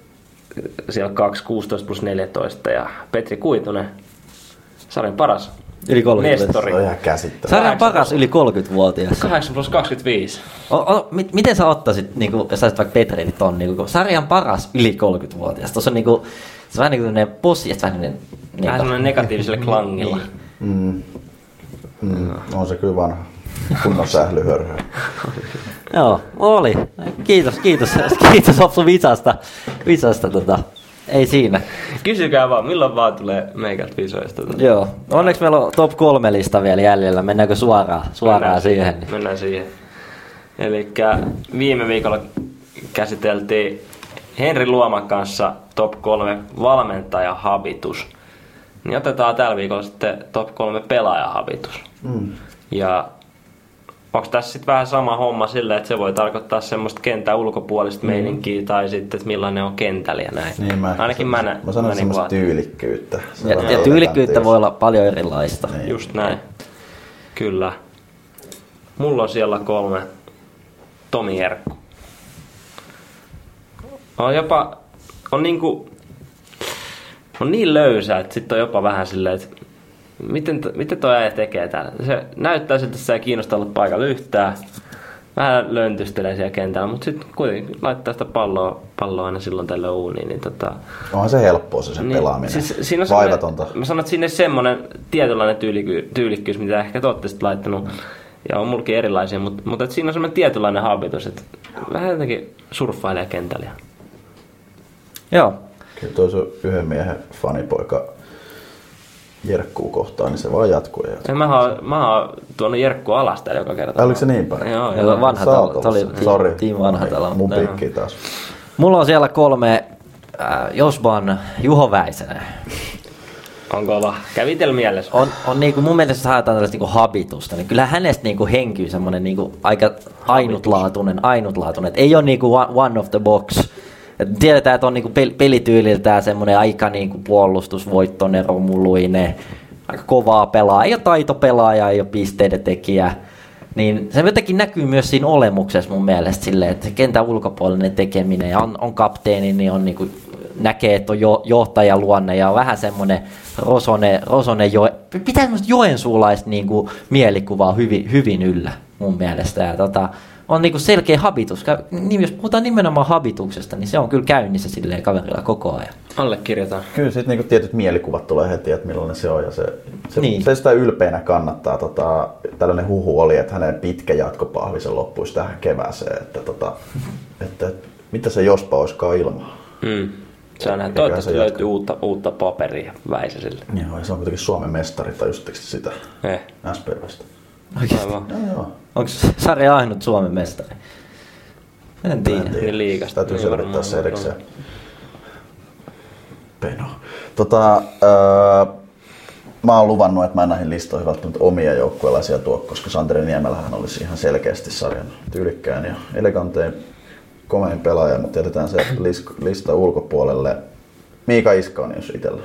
siellä 2, 16 plus 14. Ja Petri Kuitunen, sarjan paras Yli 30 Nestori. On ihan käsittämätöntä. Sarjan paras yli 30-vuotias. 8 plus 25. O, o, mit, miten sä ottaisit, niin kuin, jos sä olisit vaikka Petri, niin ton, niin kuin, sarjan paras yli 30-vuotias? Tuossa on niin kuin, se on vähän niin kuin possi, ja vähän niin kuin, Vähän semmoinen negatiiviselle klangilla. Mm. Mm. On se kyllä vanha. Kunnon sählyhörhö. Joo, oli. Kiitos, kiitos, kiitos Opsu Vitsasta. Vitsasta tota. Ei siinä. Kysykää vaan, milloin vaan tulee meikältä visoista. Tota. Joo. Onneksi meillä on top kolme lista vielä jäljellä. Mennäänkö suoraan, suoraan siihen? Mennään siihen. Eli viime viikolla käsiteltiin Henri Luoman kanssa top 3 valmentajahabitus. Niin otetaan tällä viikolla sitten top 3 pelaajahabitus. Mm. Ja onko tässä sitten vähän sama homma silleen, että se voi tarkoittaa semmoista kentän ulkopuolista Mm. meininkiä tai sitten, että millainen on kentällä ja näin. Niin mä, Ainakin mä, nä- mä sanon niin semmoista tyylikkyyttä. Ja, Sellainen ja tyylikkyyttä voi olla paljon erilaista. Niin. Just näin. Kyllä. Mulla on siellä kolme Tomi Herkku. On jopa, on niinku, on niin löysä, että sitten on jopa vähän silleen, että miten, to- miten toi äijä tekee täällä. Se näyttää siltä, että se ei kiinnosta olla paikalla yhtään. Vähän löntystelee siellä kentällä, mutta sitten kuitenkin laittaa sitä palloa, palloa aina silloin tällöin uuniin. Niin tota, Onhan se helppoa se, se pelaaminen. Siis siinä on Vaivatonta. Mä sanon, että siinä on semmoinen tietynlainen tyyliky, tyylikkyys, mitä ehkä te olette sitten laittanut. Ja on mulkin erilaisia, mutta, mutta että siinä on semmoinen tietynlainen habitus, että vähän jotenkin surffailee kentällä. Joo. Kyllä toi sun yhden miehen fanipoika jerkkuu kohtaan, niin se vaan jatkuu. Ja jatkuu. Ja mä oon, mä oon tuonut Jerkku alas täällä joka kerta. Oliko se niin päin? Joo, Joo, joo. vanha talo. Se oli. Sori. Team vanha talo. Mun pikki taas. Mulla on siellä kolme äh, Josban Juho Väisänen. On kova. Kävi teillä mielessä. On, on niinku, mun mielestä haetaan tällaista niinku habitusta, niin kyllä hänestä niinku henkyy semmoinen niinku aika ainutlaatuinen, ainutlaatuinen. Et ei ole niinku one- one of the box. Et tiedetään, että on niinku pel- pelityyliltään semmoinen aika niinku puolustusvoittoinen, romuluinen, aika kovaa pelaa. Ei ole taitopelaaja, ei ole pisteiden tekijä. Niin se jotenkin näkyy myös siinä olemuksessa mun mielestä silleen, että kentän ulkopuolinen tekeminen ja on, on kapteeni, niin on niinku, näkee, että on jo, johtajaluonne ja on vähän semmoinen Rosone, Rosone jo, pitää semmoista joensuulaista niinku mielikuvaa hyvin, hyvin yllä mun mielestä. Ja tota, on niinku selkeä habitus. Niin, jos puhutaan nimenomaan habituksesta, niin se on kyllä käynnissä silleen kaverilla koko ajan. Allekirjoitan. Kyllä sitten niinku tietyt mielikuvat tulee heti, että millainen se on. Ja se, se, Niin. se sitä ylpeänä kannattaa. Tota, tällainen huhu oli, että hänen pitkä jatkopahvisen loppuisi tähän kevääseen. Että, tota, että mitä se jospa olisikaan ilman. Mm. Se on näin. Toivottavasti se löytyy uutta, uutta paperia Väisäselle. Joo, ja se on kuitenkin Suomen mestari, tajusitteko te sitä Eh. SPVstä? Oikeasti. Aivan. Joo, joo. Onko sarja ainut Suomen mestari? En tiedä. Niin liigasta. Täytyy Niin selvittää se erikseen. Peno. Tota, öö, mä oon luvannut, että mä en näihin listoihin välttämättä omia joukkueelaisia tuo, koska Santeri Niemelähän olisi ihan selkeästi sarjan tyylikkään ja elegantein komein pelaaja, mutta jätetään se lis- lista ulkopuolelle. Miika Iskanen, jos itsellä.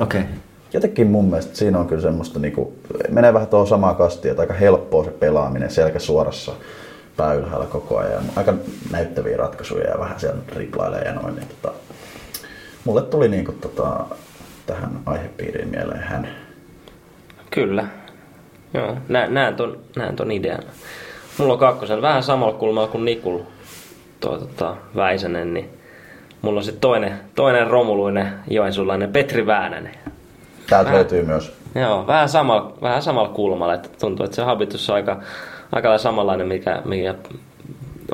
Okei. Okay. Jotenkin mun mielestä siinä on kyllä semmoista, niinku, menee vähän tuohon samaan kastiin, että aika helppoa se pelaaminen selkä suorassa pää ylhäällä koko ajan. Aika näyttäviä ratkaisuja ja vähän siellä riplailee ja noin. Niin, tota, mulle tuli niinku, tota, tähän aihepiiriin mieleen hän. Kyllä. Joo, nä, näen ton, näen ton idean. Mulla on kakkosen vähän samalla kulmalla kuin Nikul, tuo tota, Väisänen, niin mulla on sitten toinen, toinen romuluinen joensulainen Petri Väänänen. Täältä Vähän- löytyy myös Joo, vähän samalla, vähän samalla kulmalla, että tuntuu, että se habitus on aika, aika lailla samanlainen, mikä, mikä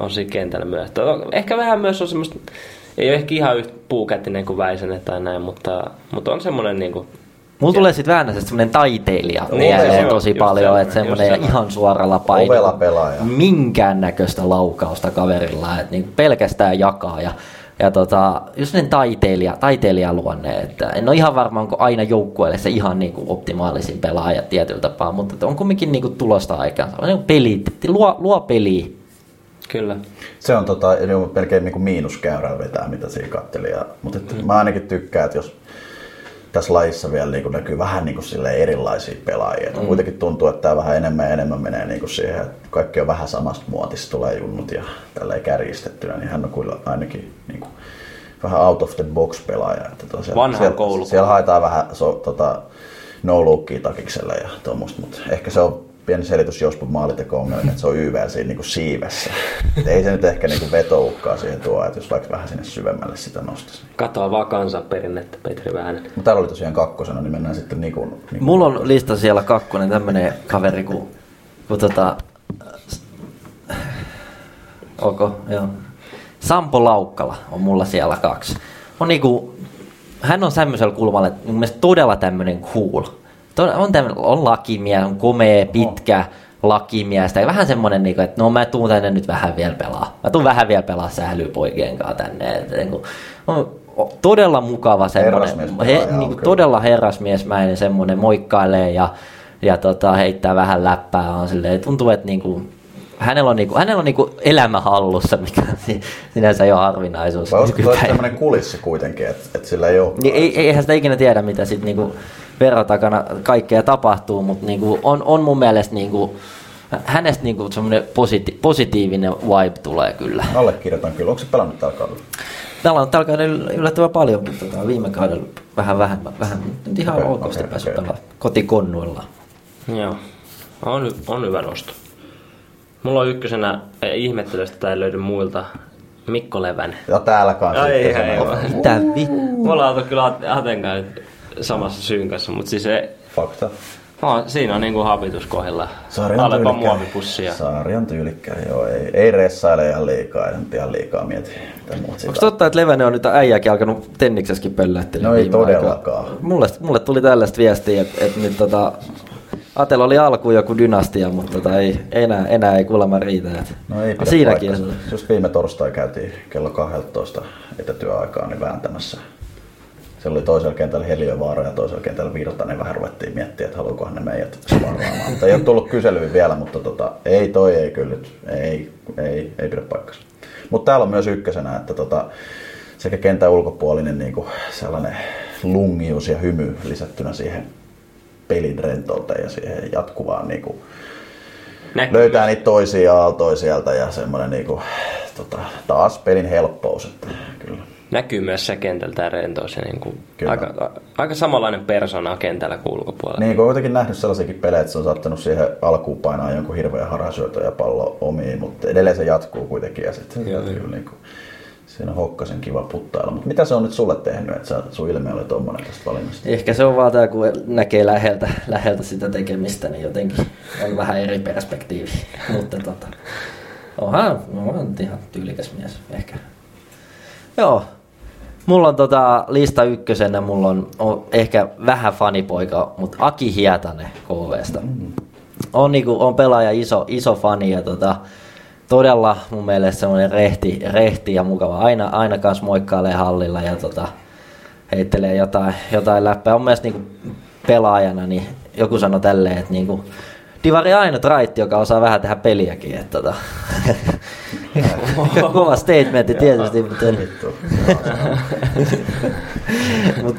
on siinä kentällä myös. Ehkä vähän myös on semmoista, ei ole ehkä ihan yhtä puukätinen kuin Väisänen tai näin, mutta, mutta on semmoinen niin kuin, Mulla tulee sitten Väänäsestä semmonen taiteilija Niin, mieleen tosi paljon, että semmonen just se. ihan suoralla painolla. Ovela pelaaja. Minkäännäköistä laukausta kaverilla, että niin pelkästään jakaa. Ja, ja tota, just sen taiteilija, taiteilijaluonne, että en ole ihan varma, onko aina joukkueelle se ihan niin kuin optimaalisin pelaaja tietyllä tapaa, mutta on kumminkin niin kuin tulosta aikaan. Se on niin kuin peli, luo, luo peliä. kyllä. Se on tota, niin melkein niin kuin miinuskäyrää vetää, mitä siinä katteli. Ja, mutta että mä ainakin tykkään, että jos tässä lajissa vielä niin kuin näkyy vähän niin kuin erilaisia pelaajia. Mm. Kuitenkin tuntuu, että tämä vähän enemmän ja enemmän menee niin kuin siihen, että kaikki on vähän samasta muotista, tulee junnut ja tällä kärjistettynä, niin hän on kyllä ainakin niin kuin, vähän out of the box pelaaja. Että tosiaan, Vanha siellä, koulu. siellä haetaan vähän so, tota, no lookia takikselle ja tuommoista, mutta ehkä se on pieni selitys Jospun maaliteko ongelma, että se on YV siinä niin kuin siivessä. Et ei se nyt ehkä niin kuin vetoukkaa siihen tuo, että jos vaikka vähän sinne syvemmälle sitä nostaisi. Katoaa vaan kansanperinnettä Petri Väänänen. Mutta täällä oli tosiaan kakkosena, niin mennään sitten Nikun. Nikun Mulla on lista siellä kakkonen tämmönen kaveri kuin, kuin tota... Onko? Joo. Sampo Laukkala on mulla siellä kaksi. On niinku, hän on semmoisella kulmalla, että mun mielestä todella tämmönen cool. To- On, tämmönen, on lakimies, on komea, pitkä lakimies. Tai vähän semmonen, niinku, että no mä tuun tänne nyt vähän vielä pelaa. Mä tuun vähän vielä pelaa sählypoikien kanssa tänne. Et, niinku, on todella mukava semmonen, he, on niinku, kyllä. todella herrasmiesmäinen semmonen, moikkailee ja, ja tota, heittää vähän läppää. On silleen, tuntuu, että niinku, hänellä on, niinku, hänellä on niinku elämä hallussa, mikä on si- sinänsä jo harvinaisuus. Vai olisiko tämmöinen kulissi kuitenkin, että, että sillä ei ole... Niin ei, eihän sitä ikinä tiedä, mitä sitten niinku verran takana kaikkea tapahtuu, mutta niinku on, on mun mielestä niinku, hänestä niinku semmoinen positi- positiivinen vibe tulee kyllä. Allekirjoitan kyllä. Onko se pelannut tällä kaudella? Täällä on tällä kaudella yllättävän paljonkin. Tota, viime kaudella vähän vähemmän. vähän nyt ihan okay, okosti okei, päässyt pelaamaan kotikonnuilla. Joo, on, on hyvä nosto. Mulla on ykkösenä, ihmettely, että tää ei löydy muilta, Mikko Levänen. Ja täällä kanssa. Ai, semmoinen- ei, Mitä vittu? Mulla on kyllä Ate- Aten kanssa samassa syynkässä, mutta siis se, Fakta. on, siinä on niinku habitus kohdilla. Sarjan Alepa tyylikkää. muovipussia. Sarjan tyylikkää, joo. Ei, ei ressaile ihan liikaa, nyt ihan liikaa mieti, Onko totta, että Levänen on nyt äijäkin alkanut tenniksessäkin pöllähtellä? No ei todellakaan. Mulle, mulle tuli tällaista viestiä, että, että nyt tota, Atella oli alkuun joku dynastia, mutta tota, ei, enää, enää ei kuulemma riitä. Että No ei pidä siinäkin. Just viime torstai käytiin kello 12 etätyöaikaa niin vääntämässä. Siellä oli toisella kentällä Heliövaara ja toisella kentällä Virta, niin vähän ruvettiin miettiä, että haluukohan ne meidät sparraamaan. mutta ei ole tullut kyselyä vielä, mutta tota, ei toi ei kyllä nyt, ei, ei, ei pidä paikkansa. Mutta täällä on myös ykkösenä, että tota, sekä kentän ulkopuolinen niin kuin sellainen lungius ja hymy lisättynä siihen pelin rentouteen ja siihen jatkuvaan niin kuin, Näkyy. löytää niitä toisia aaltoja sieltä ja semmoinen niinku, tota, taas pelin helppous. Että, kyllä. Näkyy myös se kentältä ja rentous ja niinku Kyllä. aika, aika samanlainen persona kentällä kuin ulkopuolella. Niin, kun on kuitenkin nähnyt sellaisiakin pelejä, että se on saattanut siihen alkuun painaa jonkun hirveän harhasyötön ja pallo omiin, mutta edelleen se jatkuu kuitenkin ja sitten kyllä, niin kuin, siinä on hokkasen kiva puttailla. Mutta mitä se on nyt sulle tehnyt, että sä, sun ilme oli tommonen tästä valinnasta? Ehkä se on vaan tämä, kun näkee läheltä, läheltä sitä tekemistä, niin jotenkin on vähän eri perspektiivi. Mutta tota, onhan, onhan ihan tyylikäs mies ehkä. Joo. Mulla on tota, lista ykkösenä, mulla on, on ehkä vähän fanipoika, mutta Aki Hietanen KVsta. On, niinku, on pelaaja iso, iso fani ja tota, todella mun mielestä semmoinen rehti, rehti ja mukava. Aina, aina kans moikkailee hallilla ja tota, heittelee jotain, jotain läppää. On myös niinku pelaajana, niin joku sanoi tälleen, että niinku, Divari ainut raitti, joka osaa vähän tehdä peliäkin. Että tota. Kova statementti tietysti, mutta mut,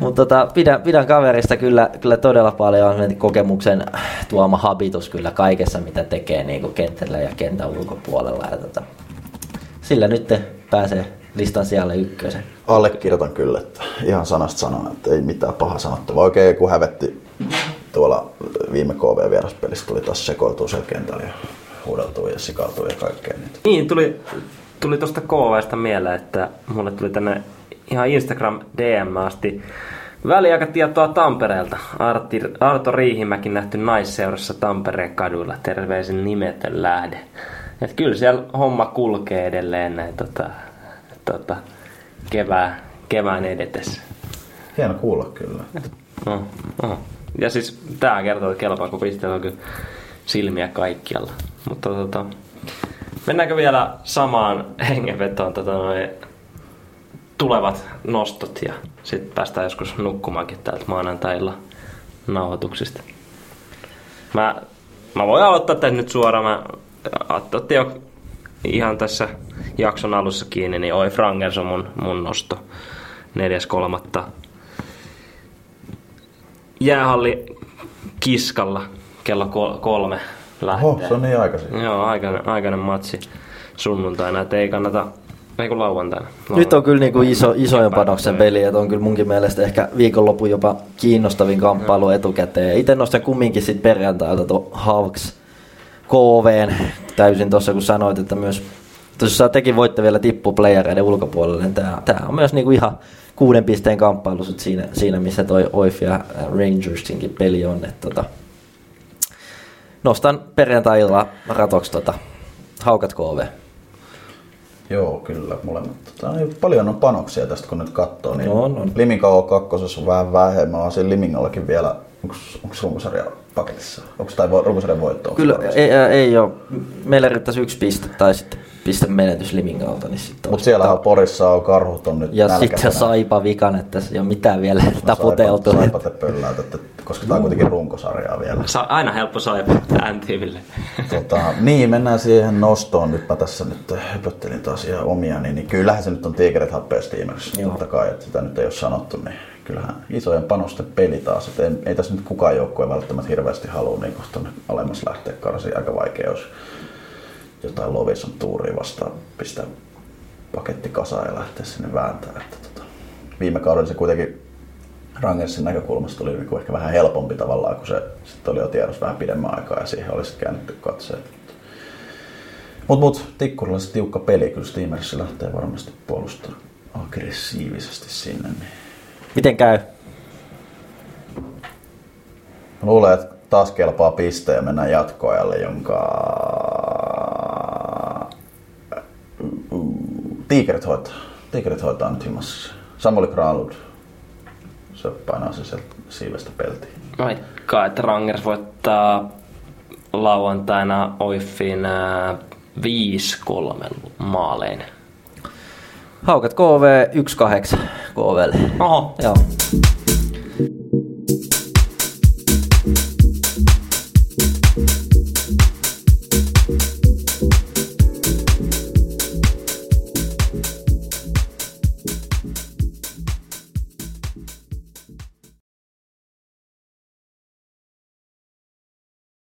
mut tota, pidän, pidän kaverista kyllä, kyllä todella paljon on kokemuksen tuoma habitus kyllä kaikessa, mitä tekee niin kuin kentällä ja kentän ulkopuolella. Ja tota, sillä nyt pääsee listan siellä ykkösen. Allekirjoitan kyllä, että ihan sanasta sanaa, että ei mitään paha sanottavaa. Oikein kun hävetti tuolla viime KV-vieraspelissä tuli taas sekoiltua siellä kentällä huudeltua ja sikautua ja kaikkea niitä. Niin, tuli, tuli tuosta KVstä mieleen, että mulle tuli tänne ihan Instagram DM asti väliaikatietoa Tampereelta. Artti, Arto Riihimäki nähty naisseurassa Tampereen kaduilla. Terveisin nimetön lähde. Et kyllä siellä homma kulkee edelleen näin tota, tota, kevään, kevään edetessä. Hieno kuulla kyllä. No, no. Ja siis tää kertoo, että kelpaako pisteellä on kyllä silmiä kaikkialla. Mutta tota, mennäänkö vielä samaan hengenvetoon tota, noin tulevat nostot ja sitten päästään joskus nukkumaankin täältä maanantailla nauhoituksista. Mä, mä voin aloittaa tän nyt suoraan. Mä otti jo ihan tässä jakson alussa kiinni, niin Oi Frangers on mun, mun nosto. 4.3. Jäähalli Kiskalla kello kol- kolme lähtee. Oho, se on niin aikaisin. Joo, aikainen, aikainen matsi sunnuntaina, että ei kannata, ei kun lauantaina. Nyt on kyllä niinku iso, isojen panoksen peli, että on kyllä munkin mielestä ehkä viikonloppu jopa kiinnostavin kamppailu etukäteen. Itse nostan kumminkin sit perjantailta tuon Hawks KVn täysin tuossa kun sanoit, että myös tosiaan tekin voitte vielä tippu playereiden ulkopuolelle, niin tää, tää on myös niinku ihan kuuden pisteen kamppailu sit siinä, siinä, missä toi Oif ja Rangersinkin peli on. että tota, nostan perjantai-illalla ratoksi tota, Haukat KV. Joo, kyllä. Molemmat. Tota, paljon on panoksia tästä, kun nyt katsoo. Niin On, on. Liminka on kakkosessa on vähän vähemmän. On siinä Limingallakin vielä, onko runkosarja paketissa? Onko vo- runkosarjan voitto? Onko Kyllä ei, ei, ei ole. Meillä riittäisi yksi piste tai sitten piste menetys Limingalta. Niin Mutta siellä on Porissa on karhut on nyt ja sitten Saipa vikan, että tässä ei ole mitään vielä taputeltu. Saipa, saipa te pölläät, että, koska tämä on kuitenkin runkosarjaa vielä. Sa- aina helppo saipa MTVlle. Tota, niin, mennään siihen nostoon. Nyt mä tässä nyt höpöttelin taas ihan omia, niin, niin kyllähän se nyt on Tigerit happea Steamers. Joo. Totta kai, että sitä nyt ei ole sanottu, niin kyllähän isojen panosten peli taas. Että ei, ei tässä nyt kukaan joukkue välttämättä hirveästi halua niin kohta alemmas lähteä karsiin. Aika vaikea olisi jotain Lovison tuuria vastaan pistää paketti kasaan ja lähteä sinne vääntää. Että tota, viime kaudella se kuitenkin Rangersin näkökulmasta oli niin ehkä vähän helpompi tavallaan, kun se sitten oli jo tiedossa vähän pidemmän aikaa ja siihen olisi käännetty katseet. Mutta mut, Tikkurilla se tiukka peli, kyllä Steamerissa lähtee varmasti puolustaa aggressiivisesti sinne. Niin. Miten käy? Mä luulen, että taas kelpaa piste ja mennään jatkoajalle, jonka Tiikerit hoitaa. Tiikerit hoitaa nyt himassa. Samuli Granlund. Se painaa se sieltä siivestä peltiin. Vaikka, että Rangers voittaa lauantaina Oiffin ää, 5-3 maalein. Haukat KV 1-8 KVlle. Oho. Joo.